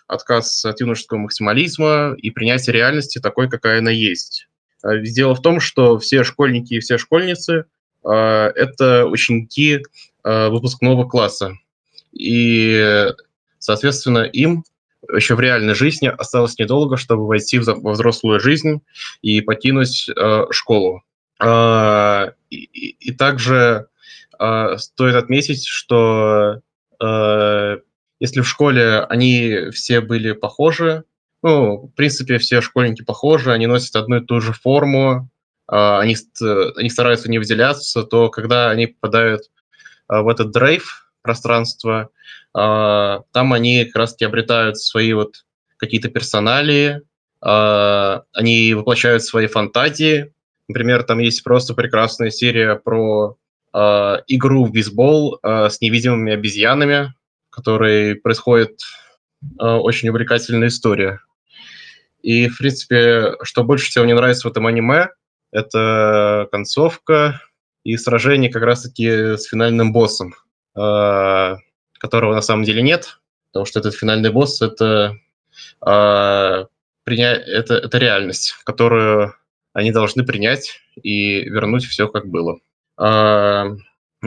[SPEAKER 5] отказ от юношеского максимализма и принятие реальности такой, какая она есть. А Дело в том, что все школьники и все школьницы а, это ученики а, выпускного класса. И, соответственно, им еще в реальной жизни осталось недолго, чтобы войти в взрослую жизнь и покинуть э, школу. А, И, и- также а, стоит отметить, что а, если в школе они все были похожи, ну, в принципе, все школьники похожи, они носят одну и ту же форму, а, они, они стараются не выделяться, то когда они попадают а, в этот дрейф пространство, а, там они как раз-таки обретают свои вот какие-то персоналии, а, они воплощают свои фантазии. Например, там есть просто прекрасная серия про а, игру в бейсбол а, с невидимыми обезьянами, в которой происходит очень увлекательная история. И, в принципе, что больше всего мне нравится в этом аниме, это концовка и сражение как раз-таки с финальным боссом, которого на самом деле нет, потому что этот финальный босс это, а, приня- это, это реальность, которую они должны принять и вернуть все как было. А,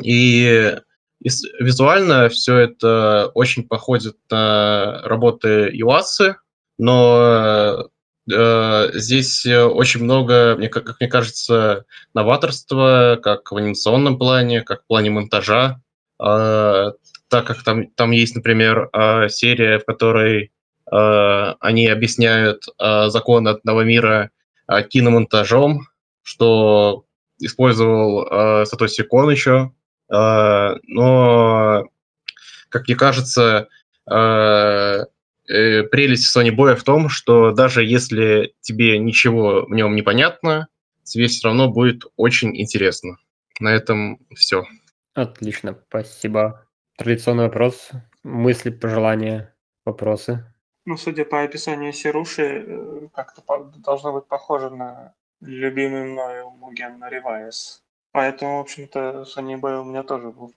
[SPEAKER 5] И и визуально все это очень походит на работы Юасы, но э, здесь э, очень много, мне, ка- как мне кажется, новаторства, как в анимационном плане, как в плане монтажа, так как там, там есть, например, а, серия, в которой а, они объясняют а, законы одного мира а, киномонтажом, что использовал а, Сатоси Кон еще, А, но, как мне кажется, а, э, прелесть Sony Boy в том, что даже если тебе ничего в нем не понятно, тебе все равно будет очень интересно. На этом все.
[SPEAKER 1] Отлично, спасибо. Традиционный вопрос. Мысли, пожелания, вопросы.
[SPEAKER 3] Ну, судя по описанию Сируши, э, как-то по- должно быть похоже на любимый мною Муген Ревайс. Поэтому, в общем-то, Sony Boy у меня тоже был в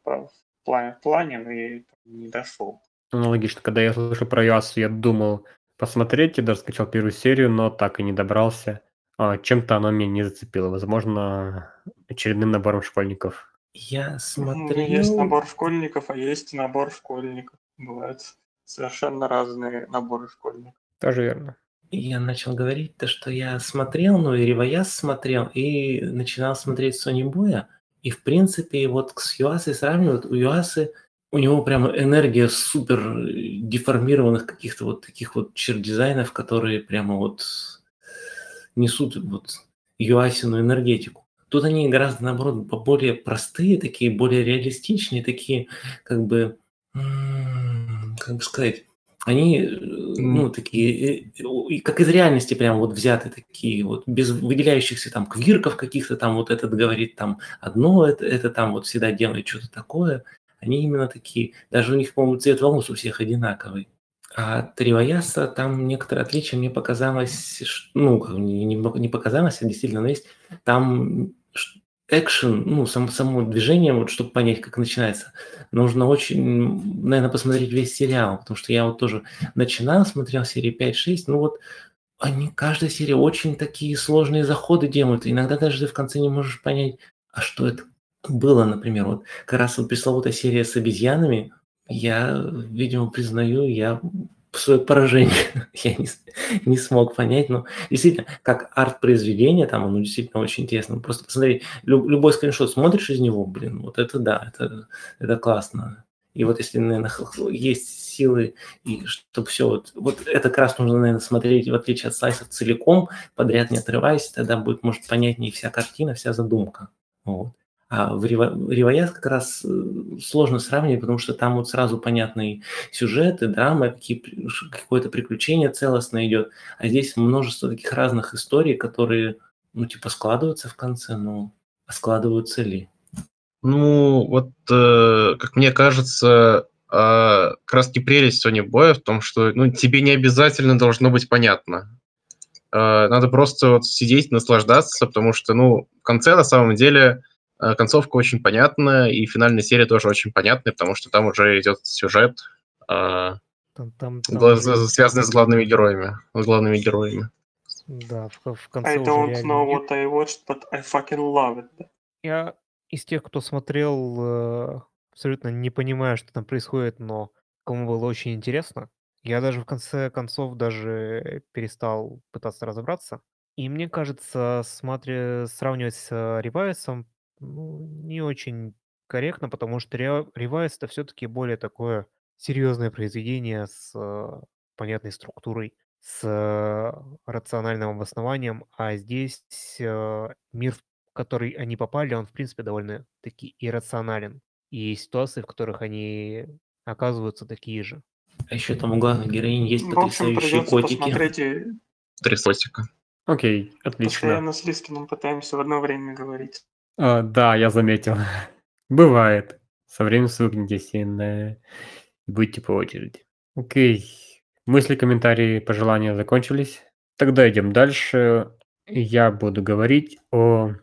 [SPEAKER 3] плане, в плане, но я не дошел.
[SPEAKER 1] Аналогично, когда я слышал про Юасу, я думал посмотреть, я даже скачал первую серию, но так и не добрался. А, Чем-то оно меня не зацепило. Возможно, очередным набором школьников.
[SPEAKER 2] Я
[SPEAKER 3] Ну,
[SPEAKER 2] смотрел...
[SPEAKER 3] Есть набор школьников, а есть набор школьников. Бывают совершенно разные наборы школьников.
[SPEAKER 1] Тоже верно.
[SPEAKER 2] Я начал говорить то, что я смотрел, ну и Риваяс смотрел, и начинал смотреть Сони Боя. И, в принципе, вот с Юасой сравнивают. У Юасы у него прямо энергия супер деформированных каких-то вот таких вот чердизайнов, которые прямо вот несут вот Юасину энергетику. Тут они гораздо, наоборот, более простые, такие более реалистичные, такие, как бы, как бы сказать, они, э, ну, такие, э, как из реальности прям вот взяты такие вот, без выделяющихся там квирков каких-то там, вот этот говорит там одно, это, это там вот всегда делает что-то такое. Они именно такие, даже у них, по-моему, цвет волос у всех одинаковый. А от Риваяса там некоторые отличия. Мне показалось, ну, не, не, показалось, а действительно но есть. Там экшен, ну, сам, само движение, вот чтобы понять, как начинается, нужно очень, наверное, посмотреть весь сериал, потому что я вот тоже начинал, смотрел серии 5-6, ну вот они, каждая серия очень такие сложные заходы делают, иногда даже ты в конце не можешь понять, а что это было, например, вот как раз вот пресловутая серия с обезьянами, я, видимо, признаю, я свое поражение я не, не смог понять, но действительно, как арт-произведение, там оно действительно очень интересно. Просто посмотри, лю- любой скриншот смотришь из него, блин, вот это да, это, это классно. И вот если, наверное, есть силы, и чтобы все вот, вот это как раз нужно, наверное, смотреть, в отличие от слайсов, целиком, подряд не отрываясь, тогда будет, может, понятнее вся картина, вся задумка. Вот. А в Риваяс как раз э, сложно сравнивать, потому что там вот сразу понятный сюжет и драма, какое-то приключение целостное идет. А здесь множество таких разных историй, которые, ну, типа, складываются в конце, но а складываются ли?
[SPEAKER 5] Ну, вот, э, как мне кажется, а, как раз таки прелесть Sony Boy в том, что ну, тебе не обязательно должно быть понятно. А, Надо просто вот сидеть, наслаждаться, потому что, ну, в конце, на самом деле, концовка очень понятная, и финальная серия тоже очень понятная, потому что там уже идет сюжет, а,
[SPEAKER 4] Там, там, там
[SPEAKER 5] связанный с главными героями. С главными героями.
[SPEAKER 4] Да, в, в конце
[SPEAKER 3] I
[SPEAKER 4] уже
[SPEAKER 3] don't
[SPEAKER 4] реально
[SPEAKER 3] know what I watched, but I fucking love it.
[SPEAKER 4] Я из тех, кто смотрел, э, абсолютно не понимаю, что там происходит, но кому было очень интересно. Я даже в конце концов даже перестал пытаться разобраться. И мне кажется, смотря сравнивать с э, Ревайсом, ну, не очень корректно, потому что Ре- Ревайс это все-таки более такое серьезное произведение с э, понятной структурой, с э, рациональным обоснованием, а здесь э, мир, в который они попали, он, в принципе, довольно-таки иррационален. И ситуации, в которых они оказываются такие же.
[SPEAKER 2] А еще там у главной героини есть
[SPEAKER 3] В общем,
[SPEAKER 2] потрясающие
[SPEAKER 3] придется
[SPEAKER 2] котики.
[SPEAKER 3] посмотреть и.
[SPEAKER 1] Окей, отлично.
[SPEAKER 3] постоянно с Лискиным пытаемся в одно время говорить.
[SPEAKER 1] А, да, я заметил. Бывает. Со временем свыкнетесь и на... будьте по очереди. Окей. Мысли, комментарии, пожелания закончились. Тогда идем дальше. Я буду говорить о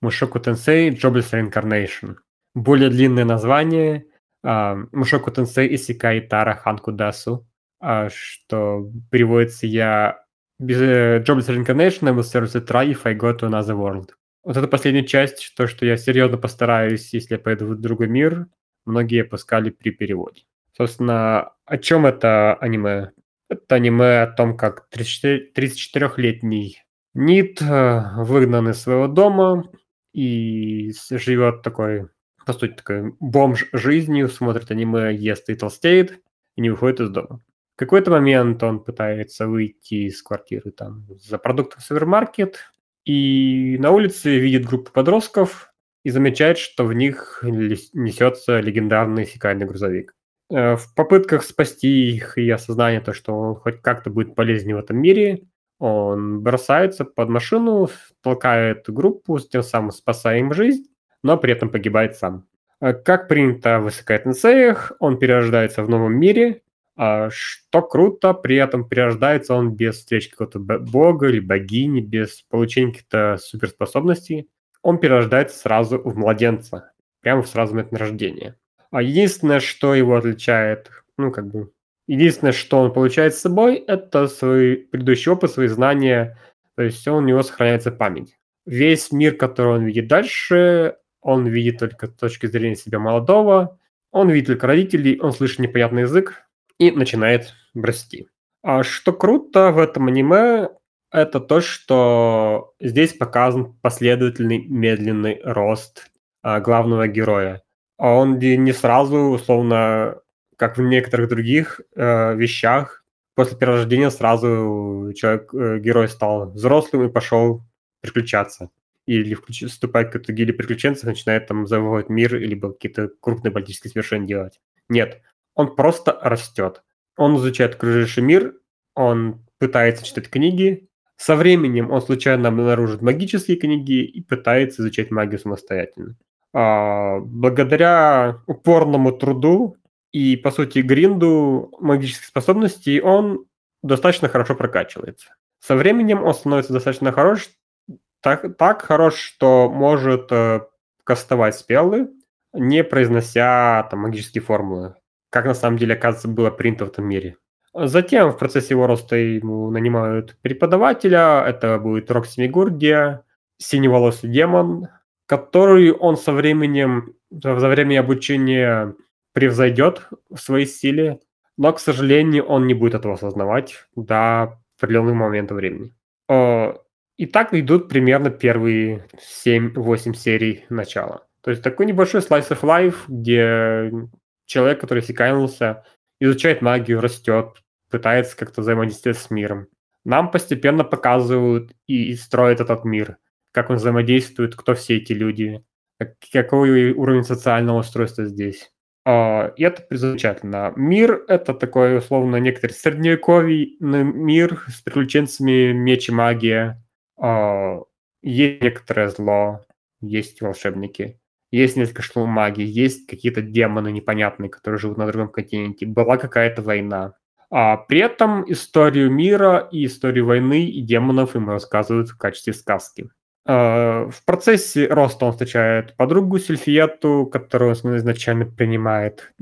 [SPEAKER 1] Мушоку Тенсей Jobless Reincarnation. Более длинное название Мушоку Тенсей Исикай Тара Ханку Дасу, что переводится я без э, Jobless Reincarnation I will seriously try if I go to another world. Вот эта последняя часть, то, что я серьезно постараюсь, если я поеду в другой мир, многие опускали при переводе. Собственно, о чем это аниме? Это аниме о том, как 34 34-летний Нит э, выгнан из своего дома и живет такой, по сути, такой бомж жизнью, смотрит аниме, ест и толстеет, и не выходит из дома. В какой-то момент он пытается выйти из квартиры там за продуктом в супермаркет, и на улице видит группу подростков и замечает, что в них несется легендарный фекальный грузовик. Э, В попытках спасти их и осознание то, что он хоть как-то будет полезнее в этом мире, он бросается под машину, толкает группу, тем самым спасая им жизнь, но при этом погибает сам. Э, Как принято в Исакай-тенсеях, он перерождается в новом мире, что круто, при этом перерождается он без встречи какого-то бога или богини, без получения каких-то суперспособностей. Он перерождается сразу в младенца, прямо в сразу момент рождения. А единственное, что его отличает, ну, как бы, единственное, что он получает с собой, это свой предыдущий опыт, свои знания, то есть у него сохраняется память. Весь мир, который он видит дальше, он видит только с точки зрения себя молодого, он видит только родителей, он слышит непонятный язык и начинает расти. А что круто в этом аниме, это то, что здесь показан последовательный медленный рост а, главного героя. А он не сразу, условно, как в некоторых других э, вещах, после перерождения сразу человек, э, герой стал взрослым и пошел приключаться. Или включ- вступает в какую-то гильдию приключенцев, начинает там завоевывать мир, либо какие-то крупные политические свершения делать. Нет, он просто растет. Он изучает окружающий мир, он пытается читать книги. Со временем он случайно обнаружит магические книги и пытается изучать магию самостоятельно. А, благодаря упорному труду и, по сути, гринду магических способностей он достаточно хорошо прокачивается. Со временем он становится достаточно хорош, так, так хорош, что может э, кастовать спеллы, не произнося там магические формулы, как на самом деле, оказывается, было принято в этом мире. Затем в процессе его роста ему нанимают преподавателя, это будет Рокси Мигурдия, синеволосый демон, который он со временем, за время обучения превзойдет в своей силе, но, к сожалению, он не будет этого осознавать до определенного момента времени. Э, И так идут примерно первые 7-8 серий начала. То есть такой небольшой slice of life, где человек, который секанулся, изучает магию, растет, пытается как-то взаимодействовать с миром. Нам постепенно показывают и, и строят этот мир, как он взаимодействует, кто все эти люди, как- какой уровень социального устройства здесь. А, И это замечательно. Мир — это такой, условно, некоторый средневековый мир с приключенцами, меч и магия. А, Есть некоторое зло, есть волшебники, есть несколько шлем магии, есть какие-то демоны непонятные, которые живут на другом континенте. Была какая-то война. А при этом историю мира и историю войны и демонов им рассказывают в качестве сказки. Э, В процессе роста он встречает подругу Сильфиету, которую он изначально принимает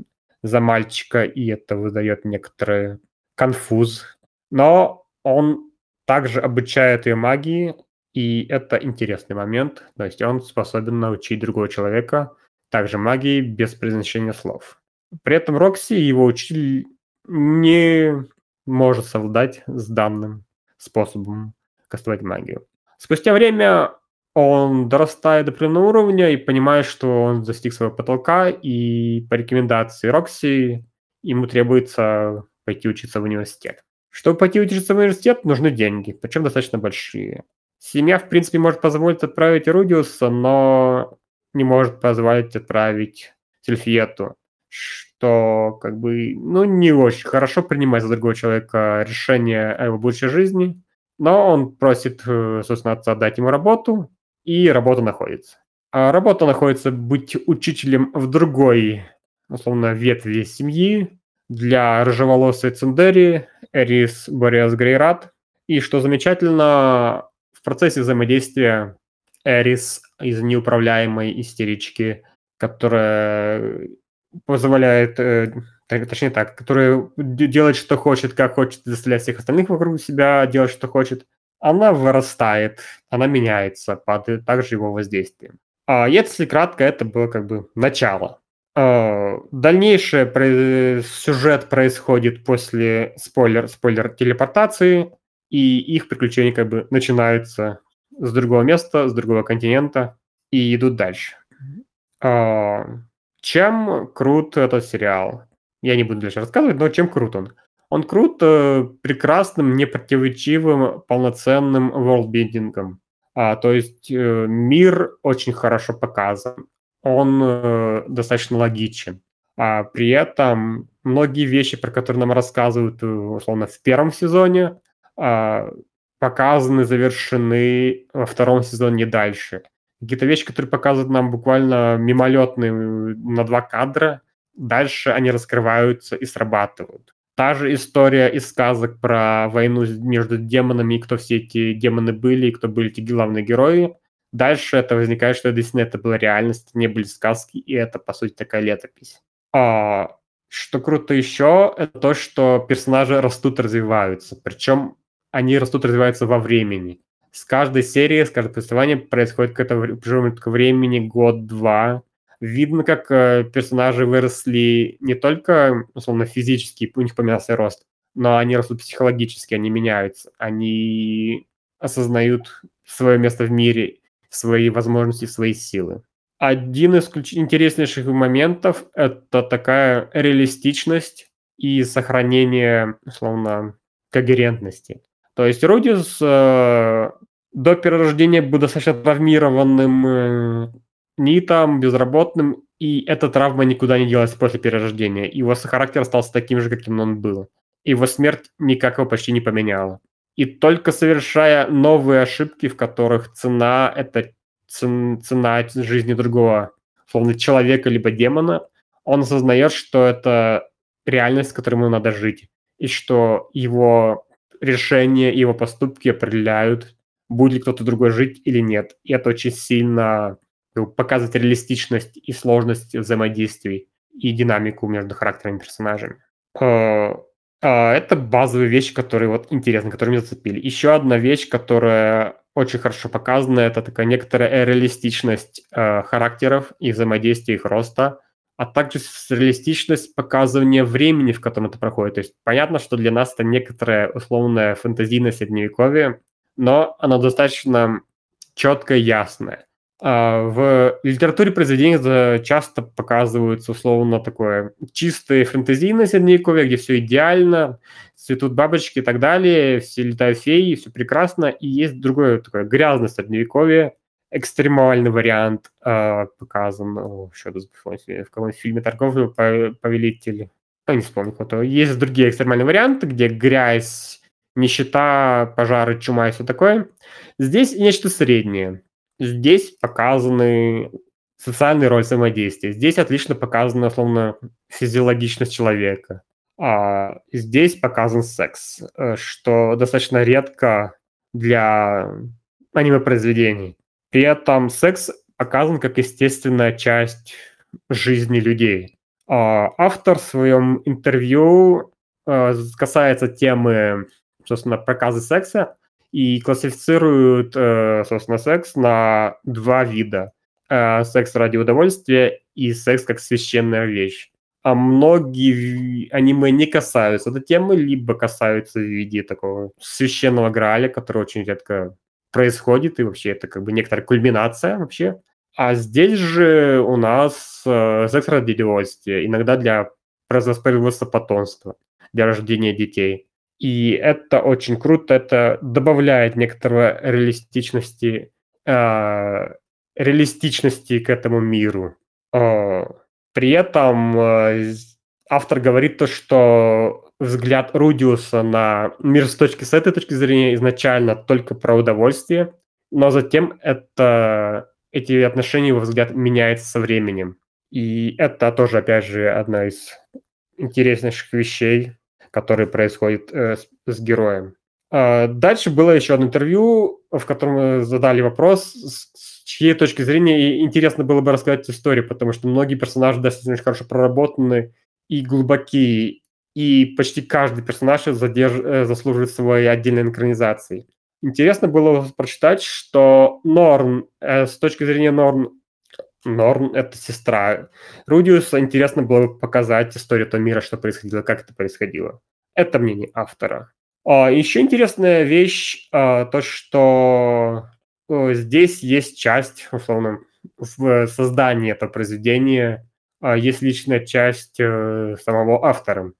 [SPEAKER 1] за мальчика, и это выдает некоторый конфуз. Но он также обучает ее магии, и это интересный момент. То есть он способен научить другого человека также магии без произношения слов. При этом Рокси, его учитель, не может совладать с данным способом. Кастовать магию. Спустя время он дорастает до определенного уровня и понимает, что он достиг своего потолка, и по рекомендации Рокси ему требуется пойти учиться в университет. Чтобы пойти учиться в университет, нужны деньги, причем достаточно большие. Семья, в принципе, может позволить отправить Рудиуса, но не может позволить отправить Сильфиету, что как бы, ну, не очень хорошо принимать за другого человека решение о его будущей жизни, но он просит, э, собственно, отца дать ему работу, и работа находится. А работа находится быть учителем в другой, условно, ветви семьи для рыжеволосой Цендери, Эрис Бориас Грейрат. И что замечательно, в процессе взаимодействия Эрис из неуправляемой истерички, которая позволяет, э, точнее так, которая делает, что хочет, как хочет, заставлять всех остальных вокруг себя делать, что хочет, она вырастает, она меняется под также его воздействием. А если кратко, это было как бы начало. А, дальнейший сюжет происходит после спойлер, спойлер телепортации, и их приключения как бы начинаются с другого места, с другого континента и идут дальше. А, чем крут этот сериал? Я не буду дальше рассказывать, но чем крут он? Он крут э, прекрасным, непротиворечивым, полноценным ворлдбилдингом. А, то есть э, мир очень хорошо показан, он э, достаточно логичен. А при этом многие вещи, про которые нам рассказывают, э, условно, в первом сезоне, показаны, завершены во втором сезоне дальше. Какие-то вещи, которые показывают нам буквально мимолетные на два кадра, дальше они раскрываются и срабатывают. Та же история из сказок про войну между демонами, и кто все эти демоны были, и кто были эти главные герои. Дальше это возникает, что действительно это была реальность, не были сказки, и это, по сути, такая летопись. А, что круто еще, это то, что персонажи растут, развиваются. Причем они растут, развиваются во времени. С каждой серии, с каждого повествования происходит какое-то промежуток времени, год-два, видно, как э, персонажи выросли не только, условно, физически, у них поменялся рост, но они растут психологически, они меняются, они осознают свое место в мире, свои возможности, свои силы. Один из ключ... интереснейших моментов – это такая реалистичность и сохранение, условно, когерентности. То есть Рудис э, до перерождения был достаточно травмированным э, нитом, безработным, и эта травма никуда не делась после перерождения. Его характер остался таким же, каким он был. Его смерть никак его почти не поменяла. И только совершая новые ошибки, в которых цена – это цена жизни другого, словно человека либо демона, он осознает, что это реальность, с которой ему надо жить, и что его решения, его поступки определяют, будет ли кто-то другой жить или нет. И это очень сильно показывать реалистичность и сложность взаимодействий и динамику между характерами персонажами. Э, а, это базовые вещи, которые вот интересны, которые меня зацепили. Еще одна вещь, которая очень хорошо показана, это такая некоторая реалистичность э, характеров и взаимодействия их роста, а также реалистичность показывания времени, в котором это проходит. То есть понятно, что для нас это некоторое условное фэнтезийное средневековье, но оно достаточно четкое и ясное. А, в литературе произведения часто показываются условно такое чистое фэнтезийное средневековье, где все идеально, цветут бабочки и так далее, все летают феи, все прекрасно. И есть другое такое грязное средневековье, экстремальный вариант э, показан, о, что в каком фильме торговый повелитель, ну, не вспомню кто Есть другие экстремальные варианты, где грязь, нищета, пожары, чума и все такое. Здесь нечто среднее. Здесь показаны социальные роли взаимодействия. Здесь отлично показана, условно, физиологичность человека. А здесь показан секс, э, что достаточно редко для аниме-произведений. При этом секс показан как естественная часть жизни людей. А автор в своем интервью э, касается темы, собственно, проказа секса, и классифицируют, э, собственно, секс на два вида. Э, секс ради удовольствия и секс как священная вещь. а многие аниме не касаются этой темы, либо касаются в виде такого священного граля, который очень редко происходит, и вообще это как бы некоторая кульминация вообще. А здесь же у нас э, секс ради иногда для производства потомства, для рождения детей. И это очень круто, это добавляет некоторого реалистичности, э, реалистичности к этому миру. Э, при этом э, автор говорит то, что взгляд Рудиуса на мир с точки с этой точки зрения изначально только про удовольствие, но затем это эти отношения его взгляд меняется со временем. И это тоже, опять же, одна из интереснейших вещей, которые происходят э, с, с героем. А дальше было еще одно интервью, в котором задали вопрос, с чьей точки зрения интересно было бы рассказать историю, потому что многие персонажи достаточно хорошо проработаны и глубокие, и почти каждый персонаж задерж... Э, заслуживает своей отдельной экранизации. Интересно было прочитать, что Норн, э, с точки зрения Норн, Норн — это сестра Рудиуса, интересно было показать историю этого мира, что происходило, как это происходило. Это мнение автора. А, еще интересная вещь, а, то, что а, здесь есть часть, условно, в создании этого произведения, а, есть личная часть а, самого автора.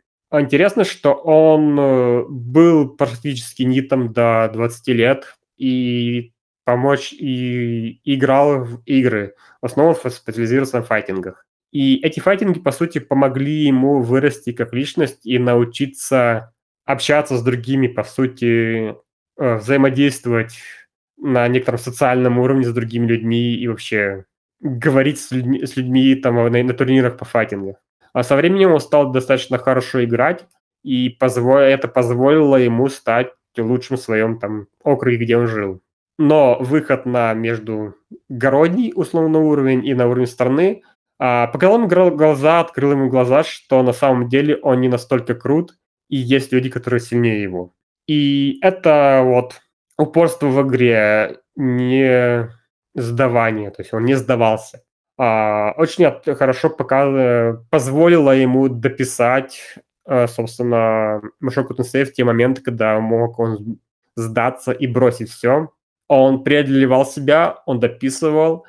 [SPEAKER 1] Интересно, что он э, был практически нитом до 20 лет и помочь и играл в игры, в основном специализировался на файтингах. И эти файтинги, по сути, помогли ему вырасти как личность и научиться общаться с другими, по сути, э, взаимодействовать на некотором социальном уровне с другими людьми и вообще говорить с людьми, с людьми там, на, на турнирах по файтингу. А со временем он стал достаточно хорошо играть, и позвол... это позволило ему стать лучшим в своем там округе, где он жил. Но выход на междугородний условно уровень и на уровень страны а, показал ему глаза, открыл ему глаза, что на самом деле он не настолько крут, и есть люди, которые сильнее его. И это вот упорство в игре, не сдавание, то есть он не сдавался а, очень хорошо показ... позволило ему дописать, а, собственно, Машоку Тенсей в те моменты, когда мог он сдаться и бросить все. Он преодолевал себя, он дописывал,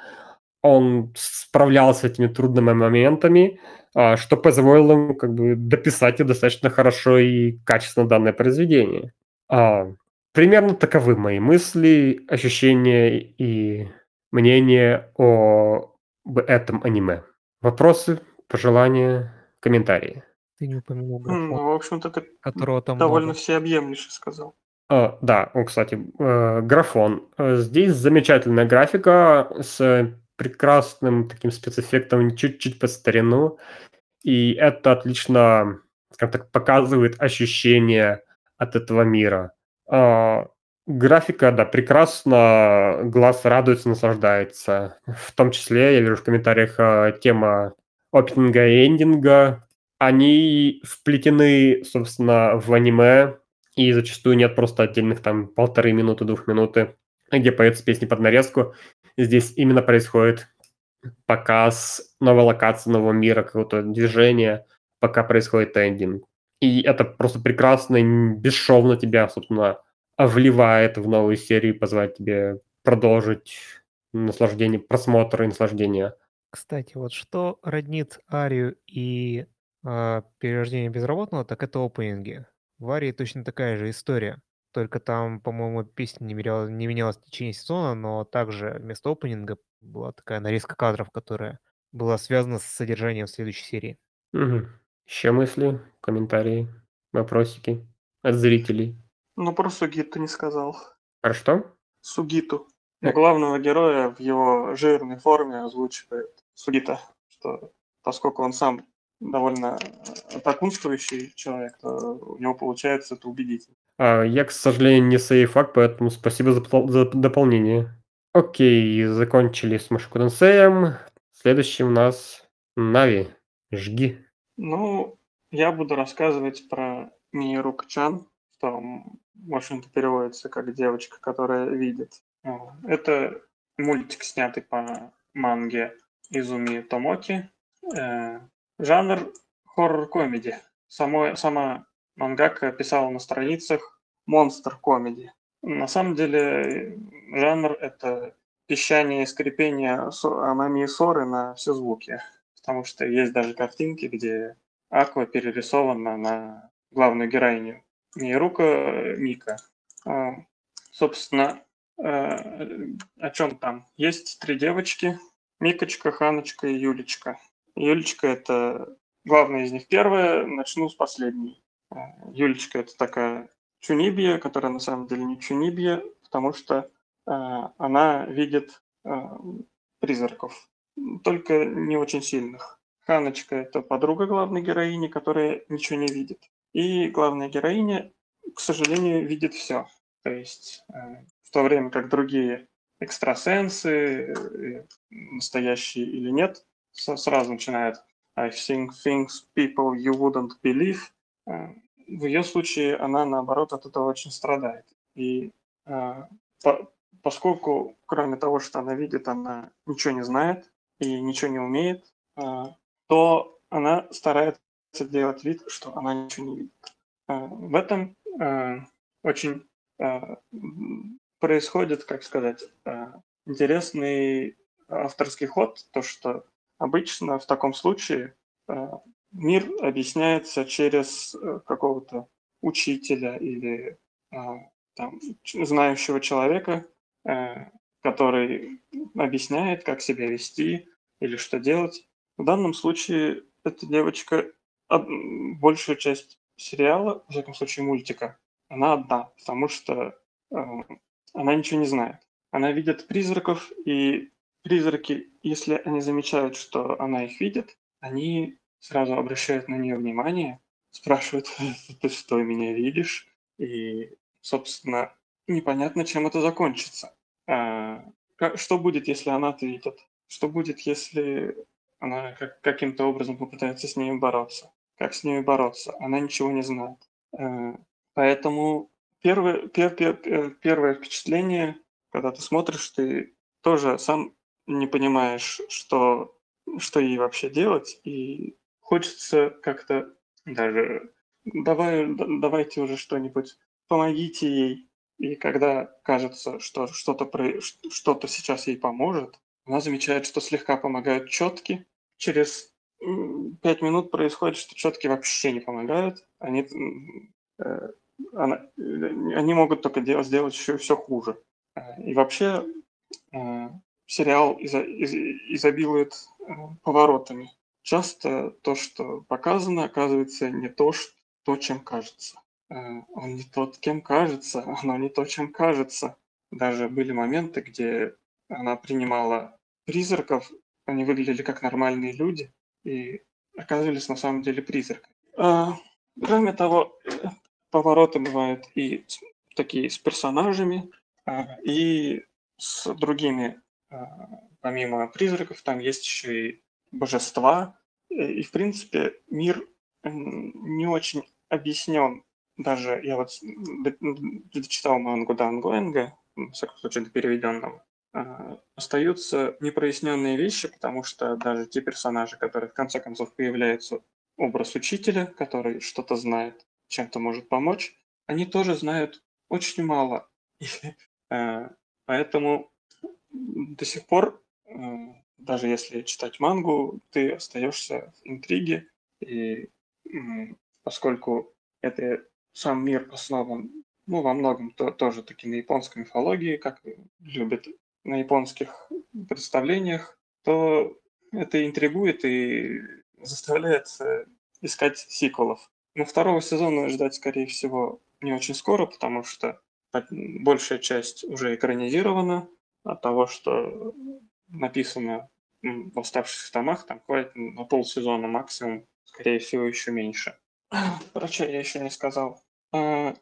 [SPEAKER 1] он справлялся с этими трудными моментами, а, что позволило ему как бы дописать достаточно хорошо и качественно данное произведение. А, примерно таковы мои мысли, ощущения и мнения о в этом аниме. Вопросы, пожелания, комментарии.
[SPEAKER 4] Ты не упомянул графон,
[SPEAKER 3] Ну, в общем-то, ты
[SPEAKER 4] которого там
[SPEAKER 3] довольно
[SPEAKER 4] много.
[SPEAKER 3] всеобъемлюще сказал.
[SPEAKER 1] А, да, о, кстати, э, графон. Э, Здесь замечательная графика с прекрасным таким спецэффектом чуть-чуть под старину. И это отлично, скажем так, показывает ощущение от этого мира. А, Графика, да, прекрасно, глаз радуется, наслаждается. В том числе, я вижу в комментариях, э, тема опенинга и эндинга. Они вплетены, собственно, в аниме, и зачастую нет просто отдельных там полторы минуты, двух минуты, где поются песни под нарезку. Здесь именно происходит показ новой локации, нового мира, какого-то движения, пока происходит эндинг. И это просто прекрасно бесшовно тебя, собственно, вливает в новую серию, позволяет тебе продолжить наслаждение, просмотр и наслаждение.
[SPEAKER 4] Кстати, вот что роднит Арию и а, перерождение безработного, так это опенинги. В Арии точно такая же история. Только там, по-моему, песня не, меняла- не менялась в течение сезона, но также вместо опенинга была такая нарезка кадров, которая была связана с содержанием следующей серии.
[SPEAKER 1] Мгм. Еще мысли, комментарии, вопросики от зрителей.
[SPEAKER 3] Ну, про Сугиту не сказал.
[SPEAKER 1] Про что?
[SPEAKER 3] Сугиту.
[SPEAKER 1] Э.
[SPEAKER 3] Но главного героя в его жирной форме озвучивает Сугита, что поскольку он сам довольно атакунствующий человек, то у него получается это убедительно.
[SPEAKER 1] А, я, к сожалению, не сейфак, поэтому спасибо за, за дополнение. Окей, закончили с Машику Тенсеем. Следующий у нас Нави. Жги.
[SPEAKER 3] Ну, я буду рассказывать про Мирук Чан, что, в общем-то, переводится как девочка, которая видит. Это мультик, снятый по манге Изуми Томоки. Э, жанр хоррор-комедия. Само, сама мангака писала на страницах монстр-комедии. На самом деле жанр — это пищание и скрипение Амами и Соры на все звуки. Потому что есть даже картинки, где Аква перерисована на главную героиню. Рука Мика. А, собственно, э, о чем там? Есть три девочки. Микочка, Ханочка и Юлечка. Юлечка – это главная из них первая. Начну с последней. Э, Юлечка – это такая Чунибия, которая на самом деле не Чунибия, потому что э, она видит э, призраков, только не очень сильных. Ханочка – это подруга главной героини, которая ничего не видит. И главная героиня, к сожалению, видит все. То есть э, в то время как другие экстрасенсы, э, настоящие или нет, сразу начинают I think things people you wouldn't believe. Э, в ее случае она, наоборот, от этого очень страдает. И по, поскольку, кроме того, что она видит, она ничего не знает и ничего не умеет, то она старается делать вид, что она ничего не видит. В этом очень а, происходит, как сказать, интересный авторский ход, то что обычно в таком случае мир объясняется через э, какого-то учителя или там, знающего человека, э, который объясняет, как себя вести или что делать. В данном случае эта девочка большую часть сериала, в всяком случае мультика, она одна, потому что э, она ничего не знает. Она видит призраков, и призраки, если они замечают, что она их видит, они сразу обращают на нее внимание, спрашивают, ты что, меня видишь? И, собственно, непонятно, чем это закончится. А, что будет, если она это видит? Что будет, если она как, каким-то образом попытается с ней бороться? Как с ней бороться? Она ничего не знает. Э, Поэтому первое, пер, пер, первое впечатление, когда ты смотришь, ты тоже сам не понимаешь, что, что ей вообще делать, и хочется как-то даже давай, давайте уже что-нибудь, помогите ей. И когда кажется, что что-то, что-то сейчас ей поможет, она замечает, что слегка помогают четки. Через пять минут происходит, что четки вообще не помогают. Они э, она, они могут только делать, сделать еще все хуже. И вообще э, сериал изо, из, изобилует э, поворотами. Часто то, что показано, оказывается не то, что, то чем кажется. Э, он не тот, кем кажется, оно не то, чем кажется. Даже были моменты, где она принимала призраков, они выглядели как нормальные люди и оказывались на самом деле призраками. А, кроме того, повороты бывают и такие с персонажами, а, и с другими, а, помимо призраков, там есть еще и божества. И, в принципе, мир не очень объяснен. Даже я вот дочитал мангу Дангоинга, в всяком случае, до переведенного. А, остаются непроясненные вещи, потому что даже те персонажи, которые в конце концов появляются, образ учителя, который что-то знает, чем-то может помочь, они тоже знают очень мало. Э, поэтому до сих пор, э, даже если читать мангу, ты остаешься в интриге, и поскольку это сам мир основан, ну, во многом то, тоже таки на японской мифологии, как любят на японских представлениях, то это интригует и заставляет э, искать сиквелов. Ну, второго сезона ждать, скорее всего, не очень скоро, потому что большая часть уже экранизирована от того, что написано в оставшихся томах, там хватит на полсезона максимум, скорее всего, еще меньше. Про я еще не сказал. А,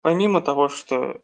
[SPEAKER 3] помимо того, что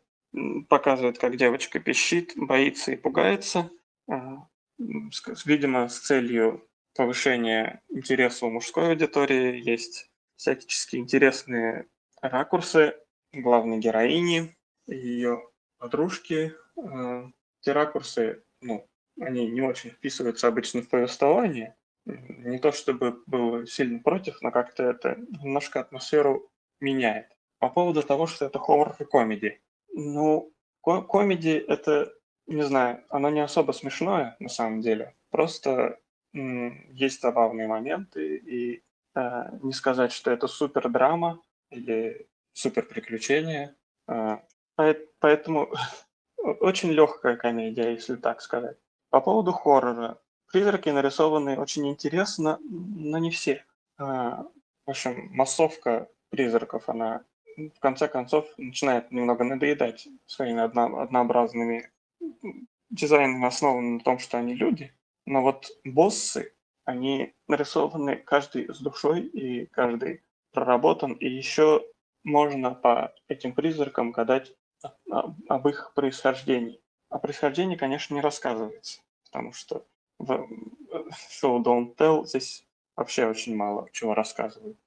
[SPEAKER 3] показывает, как девочка пищит, боится и пугается, а, видимо, с целью повышения интереса у мужской аудитории есть всячески интересные ракурсы главной героини ее подружки. Э, Эти ракурсы, ну, они не очень вписываются обычно в повествование, не то чтобы был сильно против, но как-то это немножко атмосферу меняет. По поводу того, что это хоррор и комедий. Ну, ко- комедий это, не знаю, оно не особо смешное на самом деле. Просто есть забавные моменты, и э, не сказать, что это супер драма или супер приключение. Э, поэт- поэтому очень легкая комедия, если так сказать. По поводу хоррора. Призраки нарисованы очень интересно, но не все. А, В общем, массовка призраков, она в конце концов начинает немного надоедать своими одно- однообразными дизайнами, основанными на том, что они люди. Но вот боссы, они нарисованы каждый с душой, и каждый проработан, и еще можно по этим призракам гадать об их происхождении. О происхождении, конечно, не рассказывается, потому что в э, шоу Don't Tell здесь вообще очень мало чего рассказывают.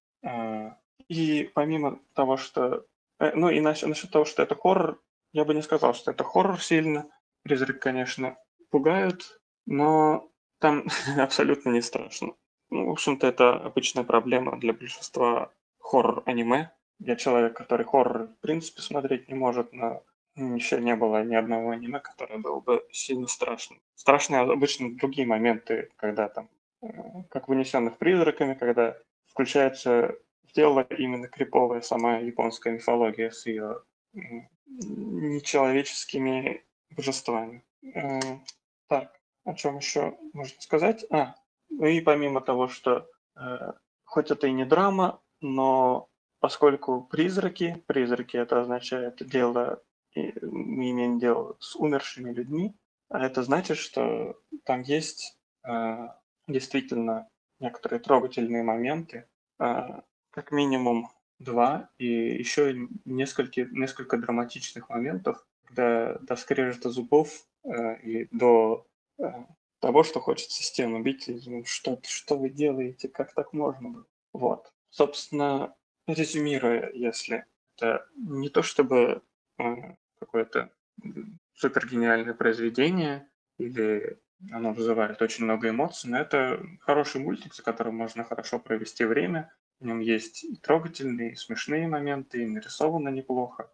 [SPEAKER 3] И помимо того, что... э, Ну и насчет, насчет того, что это хоррор, я бы не сказал, что это хоррор сильно. Призрак, конечно, пугают, но там абсолютно не страшно. Ну, в общем-то, это обычная проблема для большинства хоррор-аниме. Я человек, который хоррор в принципе смотреть не может, но еще не было ни одного аниме, которое было бы сильно страшным. Страшные обычно другие моменты, когда там, э, как в «Унесенных призраками», когда включается дело именно криповая сама японская мифология с ее нечеловеческими божествами. Э, Так, о чем еще можно сказать? А, ну и помимо того, что э, хоть это и не драма, но поскольку призраки, призраки это означает дело, мы имеем дело с умершими людьми, а это значит, что там есть э, действительно некоторые трогательные моменты, э, как минимум два, и еще несколько, несколько драматичных моментов, когда до скрежета зубов э, и до э, того, что хочется стену бить, и, ну, что, что вы делаете, как так можно. Вот. Собственно, резюмируя, если это не то чтобы э, какое-то супер гениальное произведение, или оно вызывает очень много эмоций, но это хороший мультик, за которым можно хорошо провести время. В нем есть и трогательные, и смешные моменты, и нарисовано неплохо.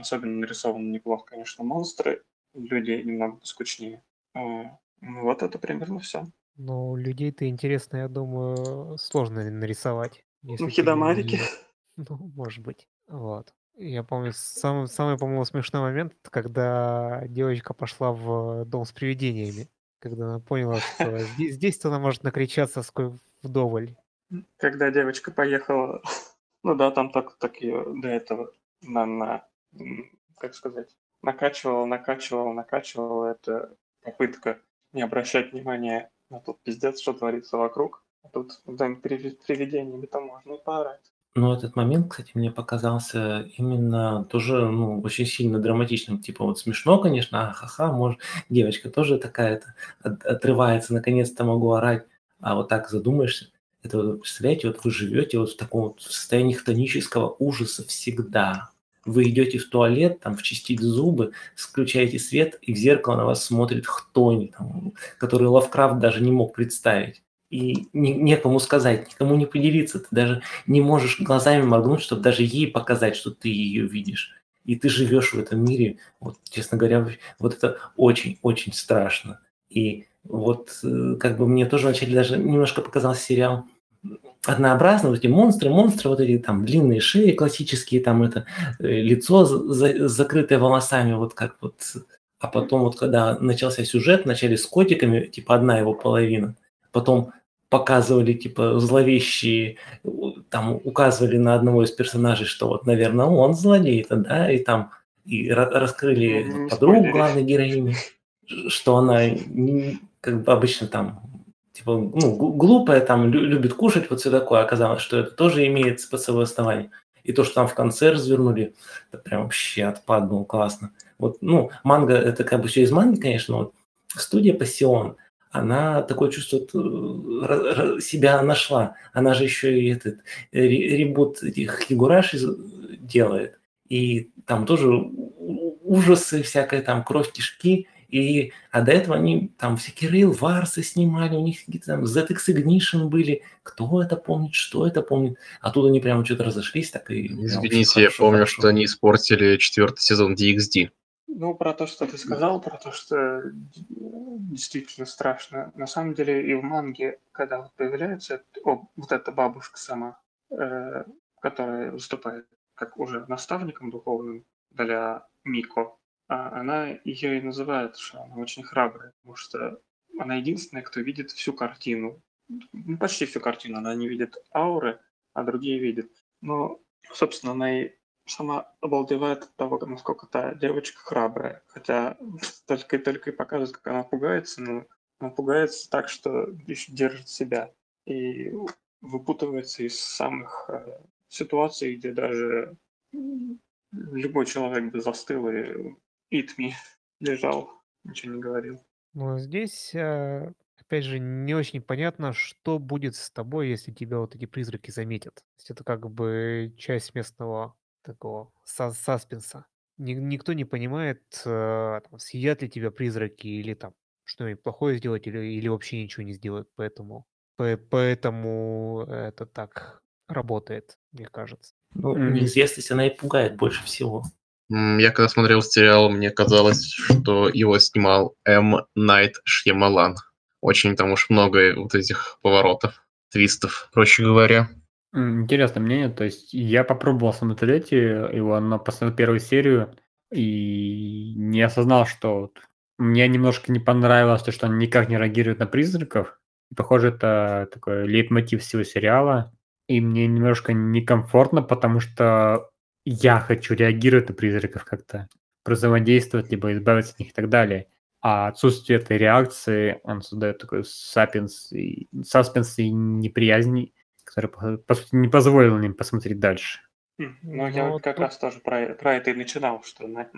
[SPEAKER 3] Особенно нарисовано неплохо, конечно, монстры. Люди немного скучнее. Ну Вот это примерно все.
[SPEAKER 4] Но людей-то интересно, я думаю, сложно нарисовать.
[SPEAKER 3] Ну, хидомарики.
[SPEAKER 4] не- Ну, может быть. Вот. Я помню, самый, самый, по-моему, смешной момент, это когда девочка пошла в дом с привидениями. Когда она поняла, что здесь, здесь-то она может накричаться вдоволь.
[SPEAKER 3] Когда девочка поехала, ну да, там так, так ее до этого на, на, как сказать, накачивала, накачивала, накачивала. Это попытка не обращать внимания на тот пиздец, что творится вокруг. А тут приви- привидениями там можно и поорать.
[SPEAKER 2] Но этот момент, кстати, мне показался именно тоже, ну, очень сильно драматичным. Типа вот смешно, конечно, а ха-ха, может, девочка тоже такая-то от- отрывается, наконец-то могу орать. А вот так задумаешься, это вот, представляете, вот вы живете вот в таком вот состоянии хтонического ужаса всегда. Вы идете в туалет, там, вчистить зубы, включаете свет, и в зеркало на вас смотрит хтонь, там, который Лавкрафт даже не мог представить. И не- некому сказать, никому не поделиться. Ты даже не можешь глазами моргнуть, чтобы даже ей показать, что ты ее видишь. И ты живешь в этом мире, вот, честно говоря, вот это очень-очень страшно. И вот э, как бы мне тоже вначале даже немножко показался сериал однообразно, вот эти монстры, монстры, вот эти там длинные шеи классические, там это э, лицо за- за- закрытое волосами, вот как вот. А потом вот когда начался сюжет, вначале с котиками, типа одна его половина, потом показывали типа зловещие, там указывали на одного из персонажей, что вот, наверное, он злодей-то, да, и там и ра- раскрыли
[SPEAKER 3] не
[SPEAKER 2] подругу главной героини, что она как бы обычно там типа, ну, гл- глупая, там, лю- любит кушать, вот все такое. Оказалось, что это тоже имеет под собой основание. И то, что там в конце развернули, это прям вообще отпад был, классно. Вот, ну, манга, это как бы все из манги, конечно, вот студия Пассион, она такое чувство э, себя нашла. Она же еще и этот ре- ребут Хигураши делает. И там тоже ужасы, всякая там кровь, кишки. И, а до этого они там всякие Rail Wars снимали, у них какие-то там ZX Ignition были. Кто это помнит, что это помнит. А тут они прямо что-то разошлись, так и...
[SPEAKER 5] Извините, я помню,
[SPEAKER 2] хорошо.
[SPEAKER 5] что они испортили четвертый сезон DXD.
[SPEAKER 3] Ну, про то, что ты сказал, про то, что д- действительно страшно. На самом деле и в манге, когда вот появляется о, вот эта бабушка сама, э, которая выступает как уже наставником духовным для Мико, а она ее и называет, что она очень храбрая, потому что она единственная, кто видит всю картину. Ну, почти всю картину. Она не видит ауры, а другие видят. Но, собственно, она и сама обалдевает от того, насколько та девочка храбрая. Хотя только и только и показывает, как она пугается, но она пугается так, что еще держит себя. И выпутывается из самых э, ситуаций, где даже любой человек бы застыл и eat me лежал, ничего не говорил.
[SPEAKER 4] Но здесь, э, опять же, не очень понятно, что будет с тобой, если тебя вот эти призраки заметят. То есть это как бы часть местного такого са- саспенса. Ни- никто не понимает, э, там, съедят ли тебя призраки или там что-нибудь плохое сделать, или, или вообще ничего не сделают. Поэтому, по- поэтому это так работает, мне кажется.
[SPEAKER 2] Ну, неизвестность, она и пугает больше всего.
[SPEAKER 5] Я когда смотрел сериал, мне казалось, что его снимал М. Найт Шьямалан. Очень там уж много вот этих поворотов, твистов, проще говоря.
[SPEAKER 1] Интересное мнение. То есть я попробовал смотреть его, но посмотрел первую серию и не осознал, что мне немножко не понравилось то, что он никак не реагирует на призраков. Похоже, это такой лейтмотив всего сериала. И мне немножко некомфортно, потому что я хочу реагировать на призраков как-то, взаимодействовать, либо избавиться от них и так далее. А отсутствие этой реакции, он создает такой сапенс и, саспенс и неприязнь, который, по, сути, не позволил им посмотреть дальше.
[SPEAKER 3] Ну, я
[SPEAKER 4] Ну,
[SPEAKER 3] вот как
[SPEAKER 4] тут-
[SPEAKER 3] раз тоже про, про это и начинал, что на-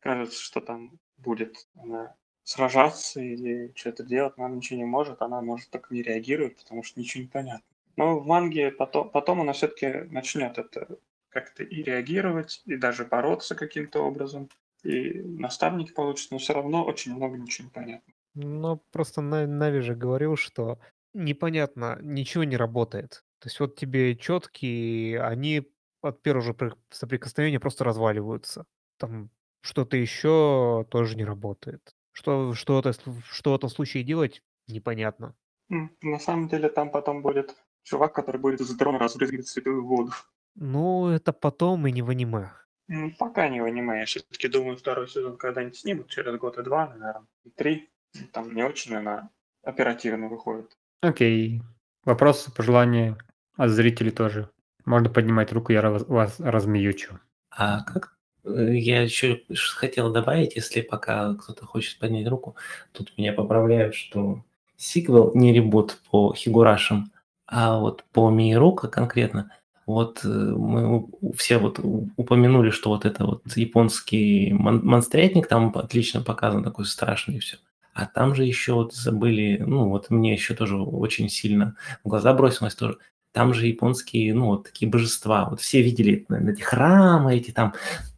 [SPEAKER 3] кажется, что там будет она сражаться или что-то делать, но она ничего не может, она может только не реагировать, потому что ничего не понятно. Но в манге потом, потом она все-таки начнет это как-то и реагировать, и даже бороться каким-то образом, и наставник получится, но все равно очень много ничего не понятно.
[SPEAKER 4] Но просто На- Нави же говорил, что непонятно, ничего не работает. То есть вот тебе четкие, они от первого же при- соприкосновения просто разваливаются. Там что-то еще тоже не работает. Что, что, что в этом случае делать, непонятно.
[SPEAKER 3] На самом деле там потом будет чувак, который будет из дрона разбрызгивать святую воду.
[SPEAKER 4] Ну, это потом и не в аниме.
[SPEAKER 3] М, Пока не в аниме. Я все-таки думаю, второй сезон когда-нибудь снимут, через год и два, наверное, и три. Там не очень она оперативно выходит.
[SPEAKER 1] Окей. Вопросы, пожелания от зрителей тоже. Можно поднимать руку, я раз- вас размеючу.
[SPEAKER 2] А как? Э, Я еще хотел добавить, если пока кто-то хочет поднять руку, тут меня поправляют, что сиквел не ребут по Хигурашам, а вот по Миерука конкретно. Вот э, мы все вот упомянули, что вот это вот японский мон- монстрятник там отлично показан, такой страшный и все. А там же еще вот забыли, ну вот мне еще тоже очень сильно в глаза бросилось тоже. Там же японские, ну вот такие божества. Вот все видели наверное, эти храмы, эти там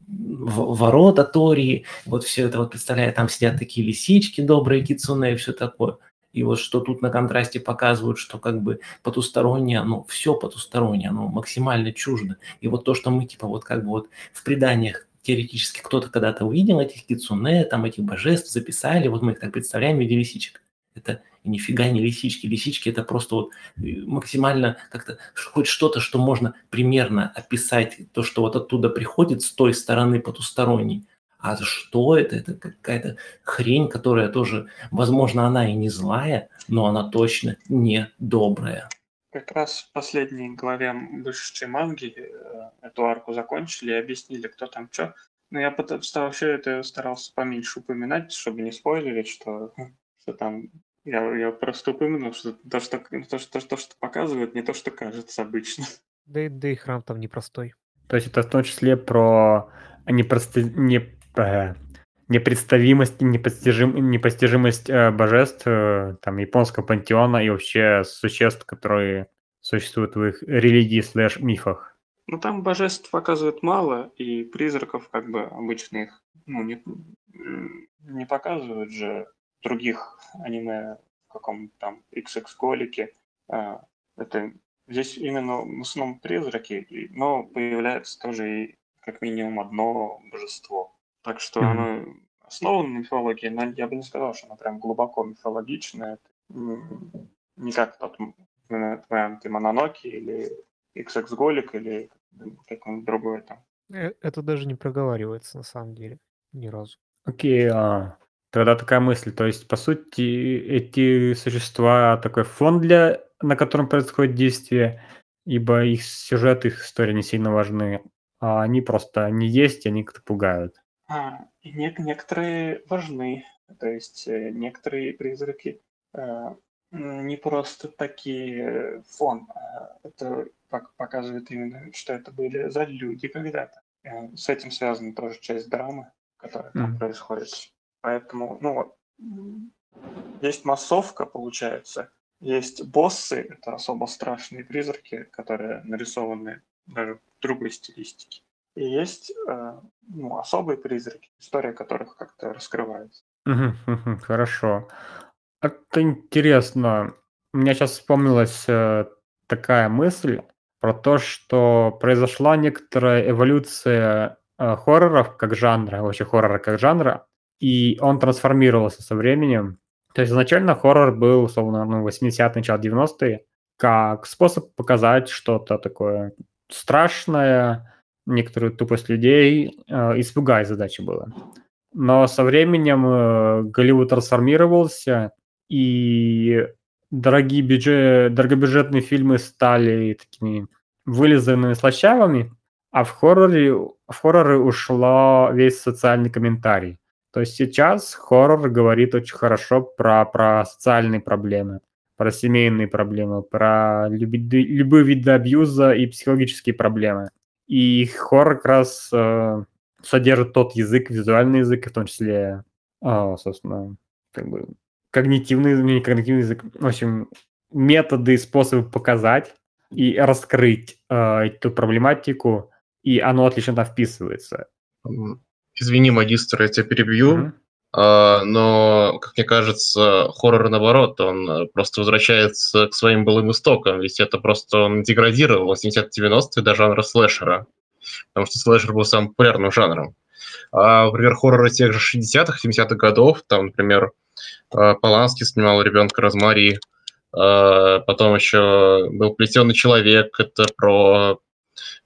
[SPEAKER 2] ворота Тории, вот все это вот представляю, там сидят такие лисички добрые, кицуне и все такое. И вот что тут на контрасте показывают, что как бы потустороннее, ну, все потустороннее, оно максимально чуждо. И вот то, что мы типа вот как бы вот в преданиях теоретически кто-то когда-то увидел этих кицуне, там этих божеств записали, вот мы их так представляем в виде лисичек. Это нифига не лисички. Лисички это просто вот э, максимально как-то хоть что-то, что можно примерно описать, то, что вот оттуда приходит с той стороны потусторонней. А что это? Это какая-то хрень, которая тоже, возможно, она и не злая, но она точно не добрая.
[SPEAKER 3] Как раз в последней главе вышедшей манги э, эту арку закончили и объяснили, кто там что. Но я вообще это старался поменьше упоминать, чтобы не спойлерить, что, что там... Я, я просто упомянул, что то что, то, что, то, что показывают, не то, что кажется обычно.
[SPEAKER 4] Да и, да и храм там непростой.
[SPEAKER 1] То есть это в том числе про непросто... не... э, непредставимость непостижим... непостижимость э, божеств э, там, японского пантеона и вообще существ, которые существуют в их религии слэш мифах.
[SPEAKER 3] Ну, там божеств показывают мало, и призраков как бы обычно их ну, не, не показывают же других аниме в каком-то там XX голике. А, это здесь именно в основном призраки, но появляется тоже и как минимум одно божество. Так что
[SPEAKER 1] Мгм.
[SPEAKER 3] оно основано на мифологии, но я бы не сказал, что оно прям глубоко мифологичное. Не как тот твоя ты Мононоки или XX Голик или какой-нибудь другой там.
[SPEAKER 4] Э, Это даже не проговаривается на самом деле ни разу.
[SPEAKER 1] Окей, а, тогда такая мысль. То есть, по сути, эти существа такой фон для, на котором происходит действие, ибо их сюжет, их история не сильно важны, а они просто не есть, и они как-то пугают.
[SPEAKER 3] А, и не- некоторые важны. То есть э, некоторые призраки э, не просто такие фон, а это пок- показывает именно, что это были за люди когда-то. Э, С этим связана тоже часть драмы, которая там
[SPEAKER 1] Мгм.
[SPEAKER 3] происходит. Поэтому, ну вот, м, есть массовка, получается, есть боссы, это особо страшные призраки, которые нарисованы даже в другой стилистике. И есть э, ну, особые призраки, история которых как-то раскрывается.
[SPEAKER 1] Хорошо. Это интересно. У меня сейчас вспомнилась э, такая мысль про то, что произошла некоторая эволюция э, хорроров как жанра, вообще хоррора как жанра, и он трансформировался со временем. То есть изначально хоррор был, условно, ну, 80-е, начало 90-е, как способ показать что-то такое страшное, некоторую тупость людей, э, испугать задача была. Но со временем э, Голливуд трансформировался, и дорогие бюджет, дорогобюджетные фильмы стали такими вылизанными слащавыми, а в хорроре, в хорроры ушла весь социальный комментарий. То есть сейчас хоррор говорит очень хорошо про, про социальные проблемы, про семейные проблемы, про люби- любые виды абьюза и психологические проблемы. И хоррор как раз э, содержит тот язык, визуальный язык, в том числе, а, собственно, как бы когнитивный, ну, не когнитивный язык, в общем, методы и способы показать и раскрыть э, эту проблематику, и оно отлично там вписывается.
[SPEAKER 5] Извини, магистр, я тебя перебью.
[SPEAKER 1] Мгм.
[SPEAKER 5] А, но, как мне кажется, хоррор наоборот, он просто возвращается к своим былым истокам, ведь это просто он деградировал в 80-90-е до жанра слэшера, потому что слэшер был самым популярным жанром. А, например, хорроры тех же 60-х, 70-х годов, там, например, э, Поланский снимал «Ребенка Розмари», а, потом еще был «Плетеный человек», это про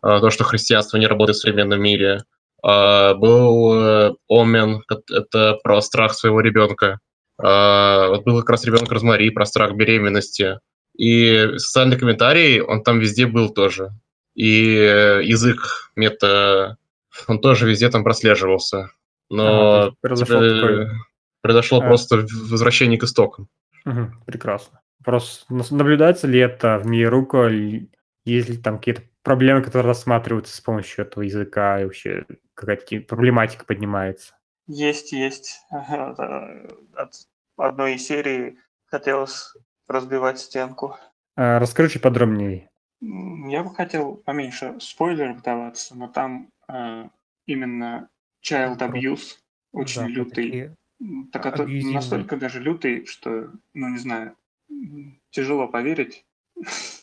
[SPEAKER 5] то, что христианство не работает в современном мире. А, был э, Омен, это про страх своего ребенка. А, вот был как раз ребенок Розмари, про страх беременности. И социальный комментарий, он там везде был тоже. И э, язык мета, он тоже везде там прослеживался.
[SPEAKER 1] Ага,
[SPEAKER 5] Но э,
[SPEAKER 1] такой-
[SPEAKER 5] произошло
[SPEAKER 1] А.
[SPEAKER 5] просто возвращение к истокам.
[SPEAKER 1] Мгм, прекрасно. Просто наблюдается ли это в мире рука, есть ли там какие-то проблемы, которые рассматриваются с помощью этого языка, и вообще какая-то проблематика поднимается?
[SPEAKER 3] Есть, есть. От одной из серий хотелось разбивать стенку.
[SPEAKER 1] А, Расскажи чуть подробнее.
[SPEAKER 3] Я бы хотел поменьше спойлеров даваться, но там э, именно child abuse очень
[SPEAKER 4] Да,
[SPEAKER 3] лютый.
[SPEAKER 4] такие
[SPEAKER 3] Так это настолько даже лютый, что, ну не знаю, тяжело поверить.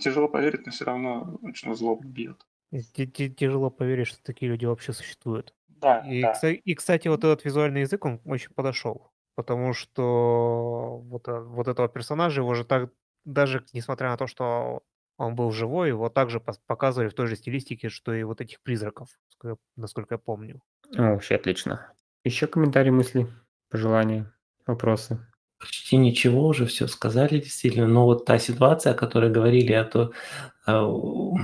[SPEAKER 3] Тяжело поверить, но все равно очень злобно бьет.
[SPEAKER 4] Тяжело поверить, что такие люди вообще существуют.
[SPEAKER 3] Да,
[SPEAKER 4] И,
[SPEAKER 3] да.
[SPEAKER 4] и, кстати, вот этот визуальный язык, он очень подошел. Потому что вот, э- вот этого персонажа, его же так, даже несмотря на то, что он был живой, его также показывали в той же стилистике, что и вот этих призраков, ск- насколько я помню.
[SPEAKER 1] О, вообще отлично. Еще комментарии, мысли, пожелания, вопросы?
[SPEAKER 2] Почти ничего уже все сказали, действительно. Но вот та ситуация, о которой говорили, то, а, у-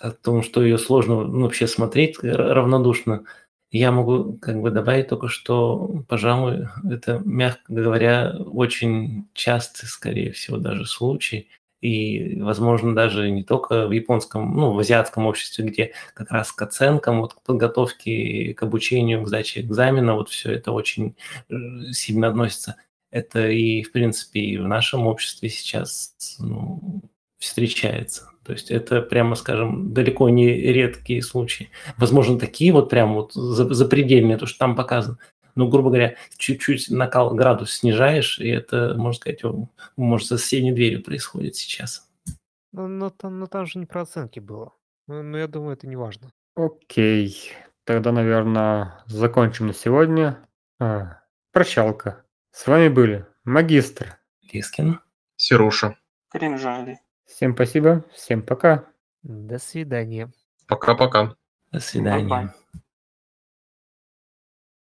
[SPEAKER 2] о том, что ее сложно ну, вообще смотреть р- равнодушно, я могу как бы добавить только, что, пожалуй, это, мягко говоря, очень частый, скорее всего, даже случай. И, возможно, даже не только в японском, ну, в азиатском обществе, где как раз к оценкам, вот к подготовке, к обучению, к сдаче экзамена, вот все это очень э, сильно относится. Это и, в принципе, и в нашем обществе сейчас ну, встречается. То есть это, прямо скажем, далеко не редкие случаи. Возможно, такие вот прям вот за- запредельные, то, что там показано. Ну, грубо говоря, чуть-чуть накал градус снижаешь, и это, можно сказать, может, за соседней дверью происходит сейчас.
[SPEAKER 4] Ну, но там, но там же не про оценки было. Ну, ну, я думаю, это не важно.
[SPEAKER 1] Окей. Тогда, наверное, закончим на сегодня. А, прощалка. С вами были Магистр.
[SPEAKER 2] Лискин.
[SPEAKER 5] Сируша.
[SPEAKER 3] Кринжали.
[SPEAKER 1] Всем спасибо, всем пока.
[SPEAKER 4] До свидания.
[SPEAKER 5] Пока-пока.
[SPEAKER 2] До свидания.
[SPEAKER 3] Bye-bye.